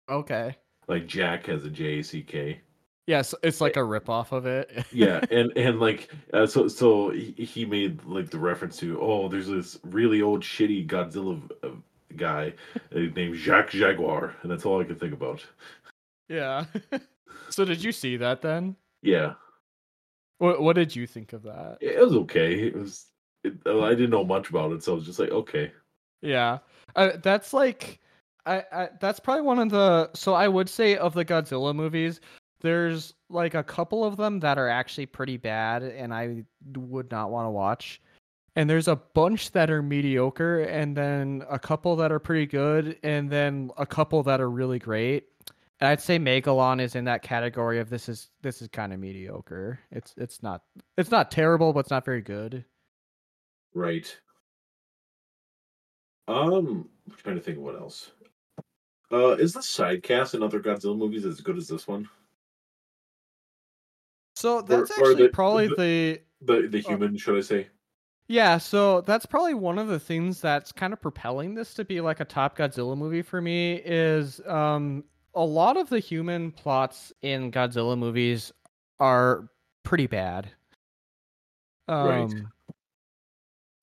Okay. Like Jack has a J A C K. Yes, it's like a rip off of it. yeah, and and like uh, so so he, made like the reference to oh there's this really old shitty Godzilla uh, guy uh, named Jacques Jaguar, and that's all I could think about. Yeah. so did you see that then? Yeah. What What did you think of that? It was okay. It was it, I didn't know much about it, so I was just like, okay. Yeah, uh, that's like, I, I that's probably one of the. So I would say of the Godzilla movies, there's like a couple of them that are actually pretty bad, and I would not want to watch. And there's a bunch that are mediocre, and then a couple that are pretty good, and then a couple that are really great. And I'd say Megalon is in that category of this is this is kind of mediocre. It's it's not it's not terrible, but it's not very good. Right. Um, I'm trying to think what else. Uh, is the side cast in other Godzilla movies as good as this one? So that's or, actually or the, probably the the, the, the uh human, should I say? Yeah, so that's probably one of the things that's kind of propelling this to be like a top Godzilla movie for me is um a lot of the human plots in Godzilla movies are pretty bad. Um right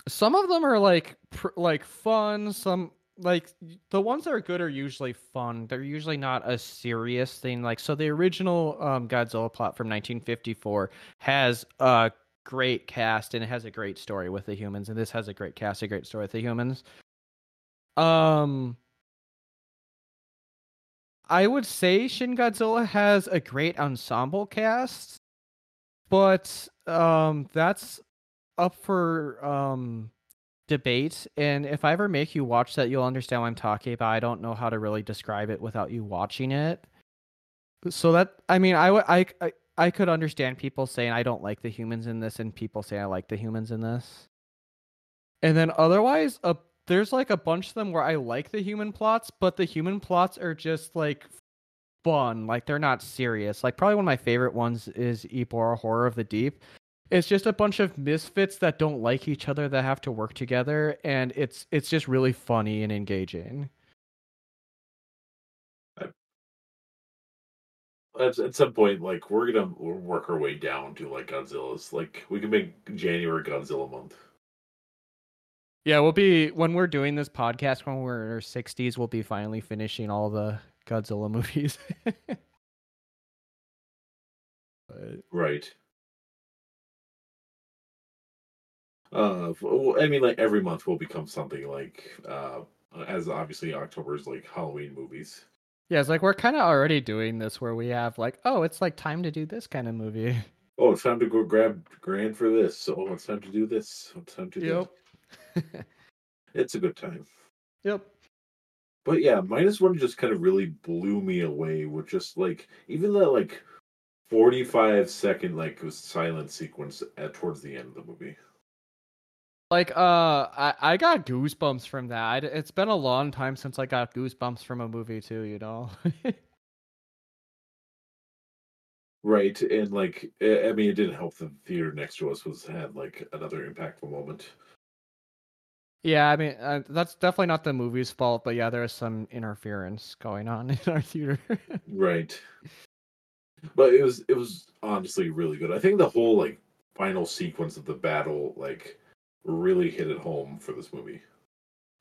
some of them are like pr- like fun some like the ones that are good are usually fun. They're usually not a serious thing. Like so the original um, godzilla plot from 1954 has a great cast and it has a great story with the humans and this has a great cast a great story with the humans. Um i would say shin godzilla has a great ensemble cast but um that's up for um debate and if i ever make you watch that you'll understand what i'm talking about. I don't know how to really describe it without you watching it. So that i mean i I, I i could understand people saying i don't like the humans in this and people say i like the humans in this. And then otherwise uh, there's like a bunch of them where i like the human plots but the human plots are just like fun. Like they're not serious. Like probably one of my favorite ones is Ebirah horror of the deep it's just a bunch of misfits that don't like each other that have to work together and it's it's just really funny and engaging. At, at some point like we're gonna work our way down to like godzilla's like we can make january godzilla month. Yeah we'll be when we're doing this podcast when we're in our 60s we'll be finally finishing all the godzilla movies. Right Uh, I mean, like every month will become something like, uh, as obviously October's like Halloween movies. Yeah, it's like we're kind of already doing this where we have like, oh, it's like time to do this kind of movie. Oh, it's time to go grab Grand for this. Oh, it's time to do this. It's time to do. Yep. It's a good time. Yep. But yeah, minus one just kind of really blew me away with just like even the like forty five second like silent sequence at towards the end of the movie. Like, uh, I, I got goosebumps from that. It's been a long time since I got goosebumps from a movie too. You know. Right, and like I mean, it didn't help the theater next to us was had like another impactful moment. yeah, I mean, uh, that's definitely not the movie's fault, but yeah, there is some interference going on in our theater. Right, but it was it was honestly really good. I think the whole like final sequence of the battle like really hit it home for this movie.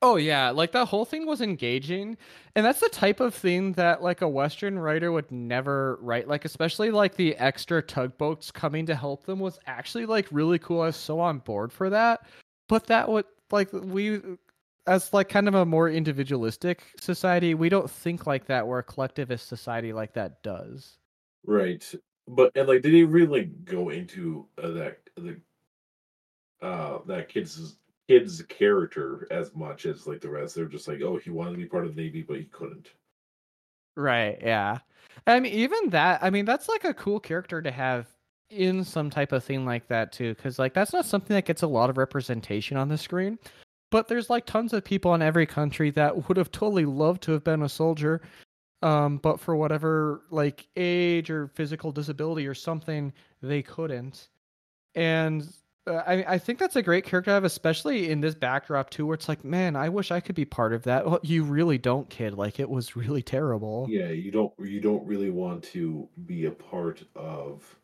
Oh yeah, like that whole thing was engaging, and that's the type of thing that like a Western writer would never write. Like especially like the extra tugboats coming to help them was actually like really cool. I was so on board for that. But that would like we as like kind of a more individualistic society, we don't think like that. Where a collectivist society like that does. Right, but and like did he really go into uh, that the uh that kid's kid's character as much as like the rest? They're just like, oh, he wanted to be part of the Navy, but he couldn't. Right. Yeah. I mean, even that. I mean, that's like a cool character to have in some type of thing like that too, because like that's not something that gets a lot of representation on the screen. But there's like tons of people in every country that would have totally loved to have been a soldier, um, but for whatever like age or physical disability or something, they couldn't. And uh, I I think that's a great character to have, especially in this backdrop too, where it's like, man, I wish I could be part of that. Well, you really don't, kid. Like it was really terrible. Yeah, you don't you don't really want to be a part of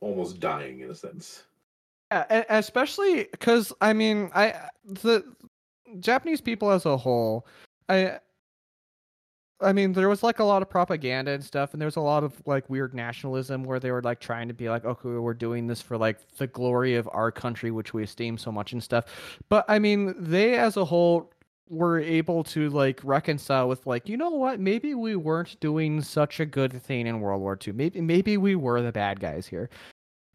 almost dying in a sense. Yeah, especially because I mean, I the Japanese people as a whole, I I mean, there was like a lot of propaganda and stuff, and there was a lot of like weird nationalism where they were like trying to be like, okay, we're doing this for like the glory of our country, which we esteem so much and stuff. But I mean, they as a whole were able to like reconcile with like, you know what? Maybe we weren't doing such a good thing in World War II. Maybe maybe we were the bad guys here.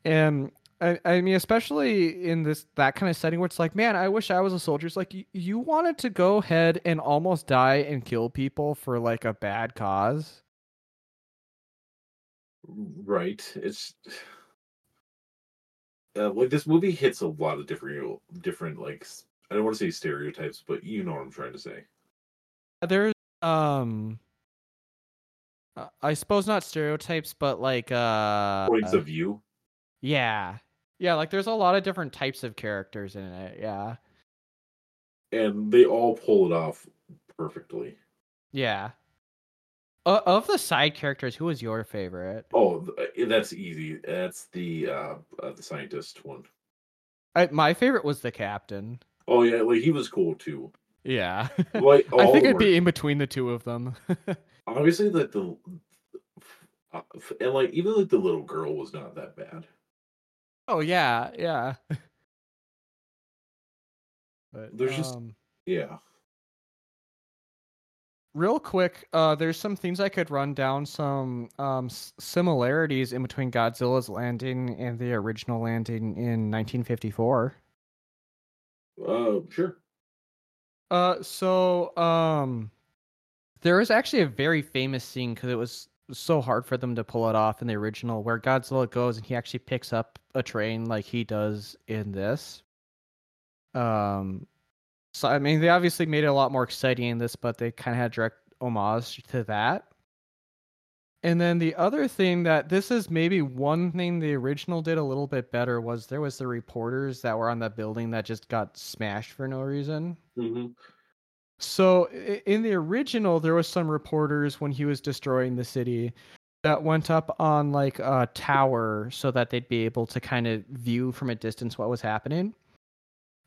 And I, I mean, especially in this that kind of setting where it's like, man, I wish I was a soldier. It's like you, you wanted to go ahead and almost die and kill people for like a bad cause. Right. It's uh, like this movie hits a lot of different different like I don't want to say stereotypes, but you know what I'm trying to say. There's um, I suppose not stereotypes, but like uh, Points of view. yeah, yeah, like there's a lot of different types of characters in it. Yeah, and they all pull it off perfectly. yeah. Uh, of the side characters, who was your favorite? Oh, that's easy. That's the uh, uh the scientist one. I, my favorite was the captain. Oh yeah, like he was cool too. Yeah. Like I think it'd be in between the two of them. obviously like the uh, and like even like the little girl was not that bad. Oh yeah, yeah. But, There's just- um, Yeah. real quick, uh, there's some things I could run down some um s- similarities in between Godzilla's landing and the original landing in 1954. Uh, sure. Uh, so um, there is actually a very famous scene because it was so hard for them to pull it off in the original, where Godzilla goes and he actually picks up a train like he does in this. Um, so I mean, they obviously made it a lot more exciting in this, but they kind of had direct homage to that. And then the other thing that this is maybe one thing the original did a little bit better was there was the reporters that were on that building that just got smashed for no reason. hmm So in the original, there was some reporters when he was destroying the city that went up on like a tower so that they'd be able to kind of view from a distance what was happening.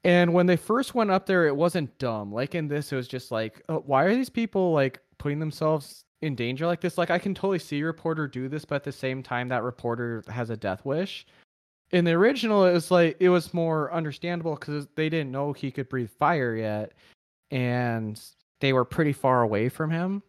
And when they first went up there, it wasn't dumb. Like in this, it was just like, oh, why are these people like putting themselves in danger like this? Like I can totally see a reporter do this, but at the same time, that reporter has a death wish. in the original it was like it was more understandable because they didn't know he could breathe fire yet and they were pretty far away from him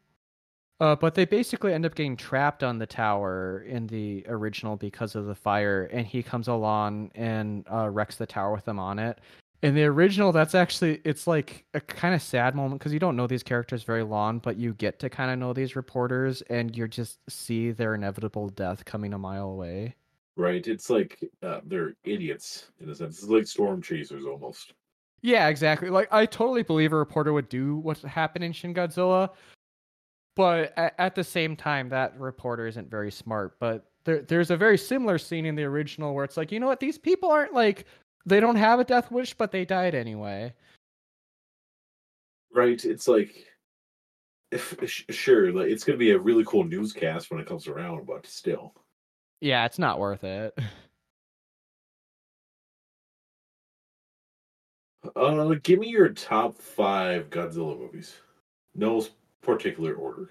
uh, but they basically end up getting trapped on the tower in the original because of the fire and he comes along and uh, wrecks the tower with them on it in the original that's actually it's like a kind of sad moment because you don't know these characters very long but you get to kind of know these reporters and you just see their inevitable death coming a mile away right? It's like uh, they're idiots in a sense. It's like storm chasers almost. Yeah, exactly. Like I totally believe a reporter would do what happened in Shin Godzilla, but at, at the same time, that reporter isn't very smart. But there, there's a very similar scene in the original where it's like, you know what, these people aren't like they don't have a death wish, but they died anyway. Right? It's like, if sure, like it's gonna be a really cool newscast when it comes around, but still. Yeah, it's not worth it. Uh, give me your top five Godzilla movies. No particular order.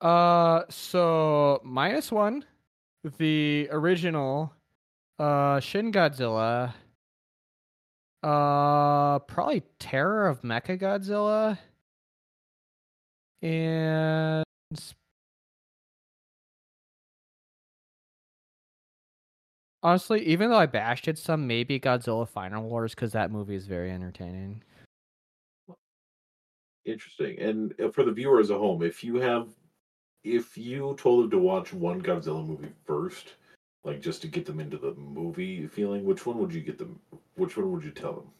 Uh, so minus one, the original, uh, Shin Godzilla. Uh, probably Terror of Mecha Godzilla, and Honestly, even though I bashed it some, maybe Godzilla Final Wars because that movie is very entertaining. Interesting. And uh, for the viewer as a home, if you have, if you told them to watch one Godzilla movie first, like just to get them into the movie feeling, which one would you get them? Which one would you tell them?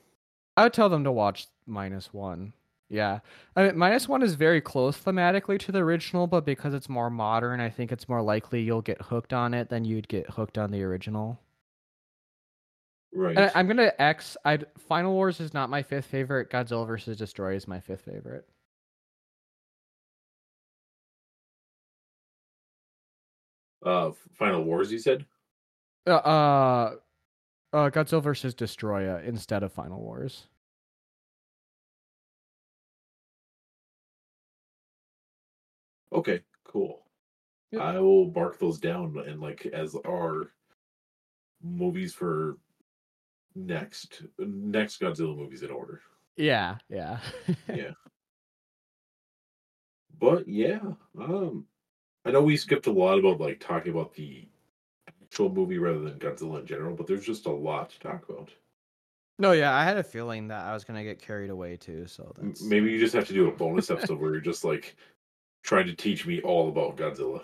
I would tell them to watch minus one. Yeah, I mean, minus one is very close thematically to the original, but because it's more modern, I think it's more likely you'll get hooked on it than you'd get hooked on the original. Right. I, am gonna X. I Final Wars is not my fifth favorite. Godzilla vs. Destroy is my fifth favorite. Uh, Final Wars, you said. Uh, uh, uh Godzilla vs. Destoroyah instead of Final Wars. Okay, cool. Yep. I will mark those down and like as our movies for next next Godzilla movies in order. Yeah, yeah. yeah. But yeah, um I know we skipped a lot about like talking about the actual movie rather than Godzilla in general, but there's just a lot to talk about. No, yeah, I had a feeling that I was gonna get carried away too. So that's... maybe you just have to do a bonus episode where you're just like trying to teach me all about Godzilla.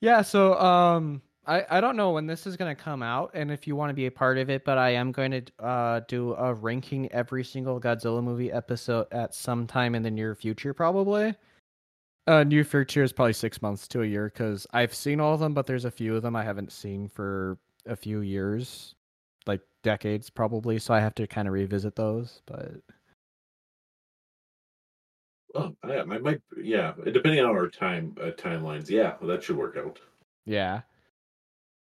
Yeah, so um I, I don't know when this is going to come out and if you want to be a part of it, but I am going to uh, do a ranking every single Godzilla movie episode at some time in the near future, probably. Uh, near future is probably six months to a year because I've seen all of them, but there's a few of them I haven't seen for a few years, like decades probably. So I have to kind of revisit those. But well, I, I might, yeah, depending on our time uh, timelines, yeah, well, that should work out. Yeah,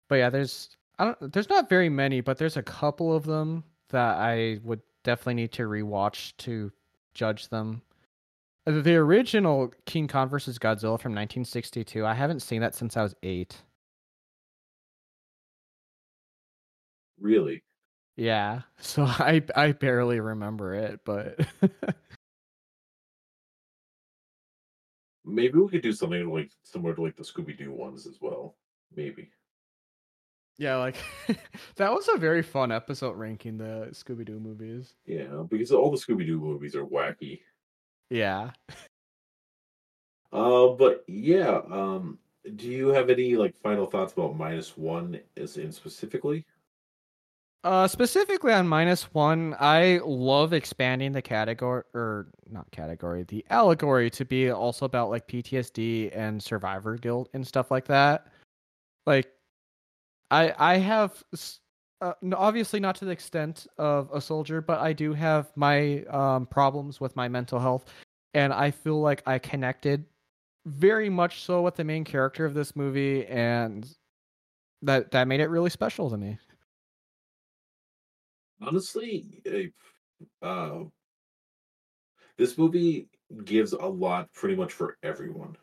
but yeah, there's I don't there's not very many, but there's a couple of them that I would definitely need to rewatch to judge them. The original King Kong vs. Godzilla from 1962, I haven't seen that since I was eight. Really? Yeah. So I I barely remember it, but maybe we could do something like similar to like the Scooby Doo ones as well. Maybe. Yeah, like that was a very fun episode ranking the Scooby Doo movies. Yeah, because all the Scooby Doo movies are wacky. Yeah. Uh, but yeah, um, do you have any like final thoughts about minus one as in specifically? Uh, specifically on minus one, I love expanding the category or not category, the allegory to be also about like PTSD and survivor guilt and stuff like that. Like I I have uh, obviously not to the extent of a soldier, but I do have my um, problems with my mental health, and I feel like I connected very much so with the main character of this movie, and that that made it really special to me. Honestly, uh, this movie gives a lot pretty much for everyone.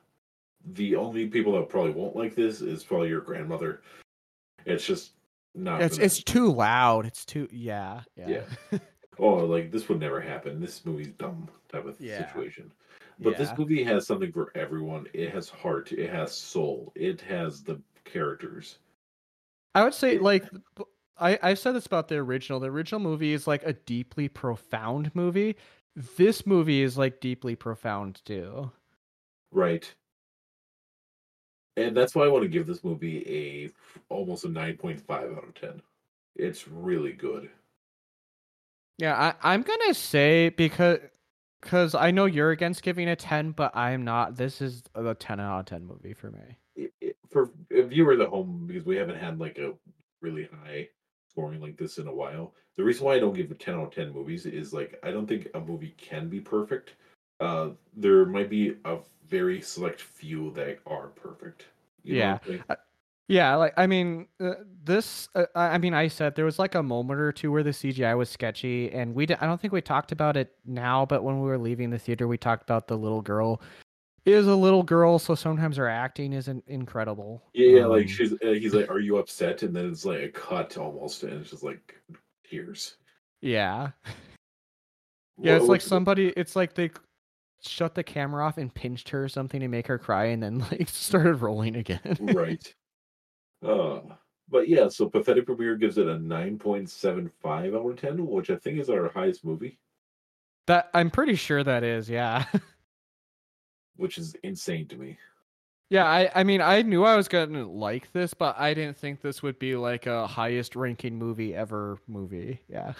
The only people that probably won't like this is probably your grandmother it's just not. It's it's too loud. It's too yeah yeah. Yeah. oh, like this would never happen. This movie's dumb type of Yeah. situation. But this movie has something for everyone. It has heart. It has soul. It has the characters. I would say like I I've said this about the original. The original movie is like a deeply profound movie. This movie is like deeply profound too. Right. And that's why I want to give this movie a almost a 9.5 out of 10. It's really good. Yeah, I, I'm gonna say because because I know you're against giving a ten, but I'm not. This is a ten out of ten movie for me. It, it, for viewers at home, because we haven't had like a really high scoring like this in a while. The reason why I don't give a 10 out of 10 movies is like I don't think a movie can be perfect. Uh, there might be a very select few that are perfect. You Yeah. I'm? Yeah, like I mean, uh, this. Uh, I mean, I said there was like a moment or two where the CGI was sketchy, and we. I don't think we talked about it now, but when we were leaving the theater, we talked about the little girl. Is a little girl, so sometimes her acting isn't incredible. Yeah, yeah, like Um, she's uh, he's like, "Are you upset?" And then it's like a cut almost, and it's just like tears. Yeah, yeah. It's like somebody. It's like they shut the camera off and pinched her or something to make her cry, and then like started rolling again. right. Uh, but yeah, so Pathetic Premiere gives it a 9.75 out of 10, which I think is our highest movie, that I'm pretty sure that is. Yeah. which is insane to me. Yeah, I, I mean, I knew I was gonna like this, but I didn't think this would be like a highest ranking movie ever movie. Yeah.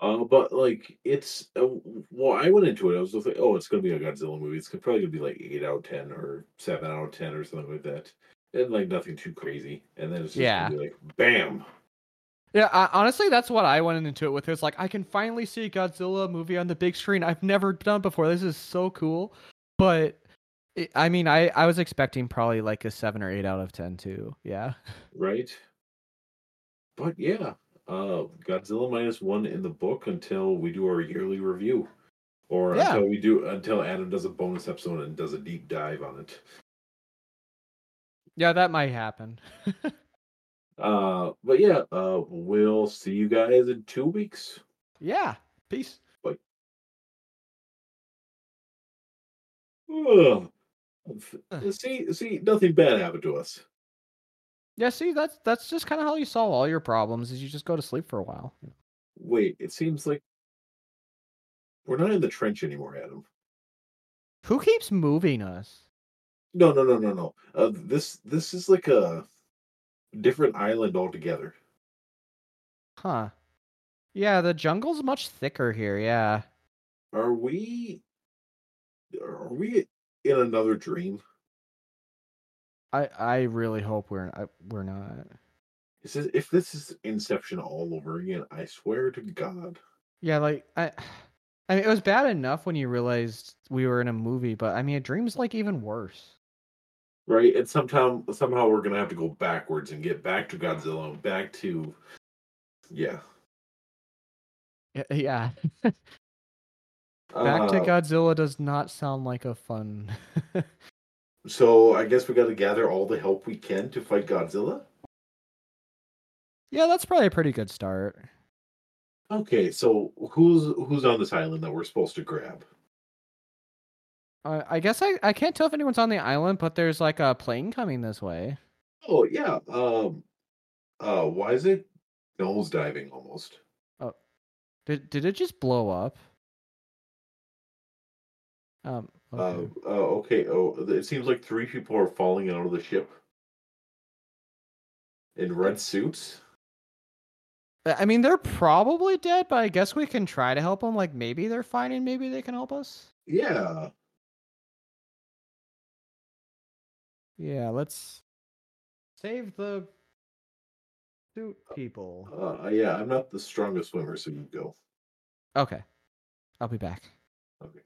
Uh, but like it's uh, well, I went into it. I was just like, oh, it's gonna be a Godzilla movie. It's probably gonna be like eight out of ten or seven out of ten or something like that, and like nothing too crazy. And then it's just Yeah. gonna be like, bam. Yeah, I, honestly, that's what I went into it with. It's like I can finally see a Godzilla movie on the big screen. I've never done before. This is so cool. But it, I mean, I I was expecting probably like a seven or eight out of ten too. Yeah. right? But yeah, uh, Godzilla minus one in the book until we do our yearly review, or Yeah. until we do until Adam does a bonus episode and does a deep dive on it. Yeah, that might happen. Uh, but yeah, uh, we'll see you guys in two weeks. yeah. Peace. Ugh. Uh. See, see, nothing bad happened to us. Yeah. See, that's that's just kind of how you solve all your problems. Is you just go to sleep for a while. Wait, it seems like we're not in the trench anymore, Adam. Who keeps moving us? No, no, no, no, no. Uh, this this is like a different island altogether. Huh. Yeah, the jungle's much thicker here. Yeah. Are we? Are we in another dream? I I really hope we're I, we're not. Is this, if this is Inception all over again, I swear to God. Yeah, like I I mean it was bad enough when you realized we were in a movie, but I mean a dream's like even worse. Right, and sometime somehow we're gonna have to go backwards and get back to Godzilla, and back to, yeah. Yeah. Back to Uh, Godzilla does not sound like a fun. So I guess we got to gather all the help we can to fight Godzilla. yeah, that's probably a pretty good start. Okay, so who's who's on this island that we're supposed to grab? Uh, I guess I, I can't tell if anyone's on the island, but there's like a plane coming this way. Oh yeah, um, uh, why is it nose diving almost? Oh. Did did it just blow up? Um. Uh, Okay. uh, okay. Oh, it seems like three people are falling out of the ship in red suits. I mean, they're probably dead, but I guess we can try to help them. Like maybe they're fine, and maybe they can help us. Yeah. Yeah, let's save the suit people. Uh, yeah, I'm not the strongest swimmer, so you go. Okay, I'll be back. Okay.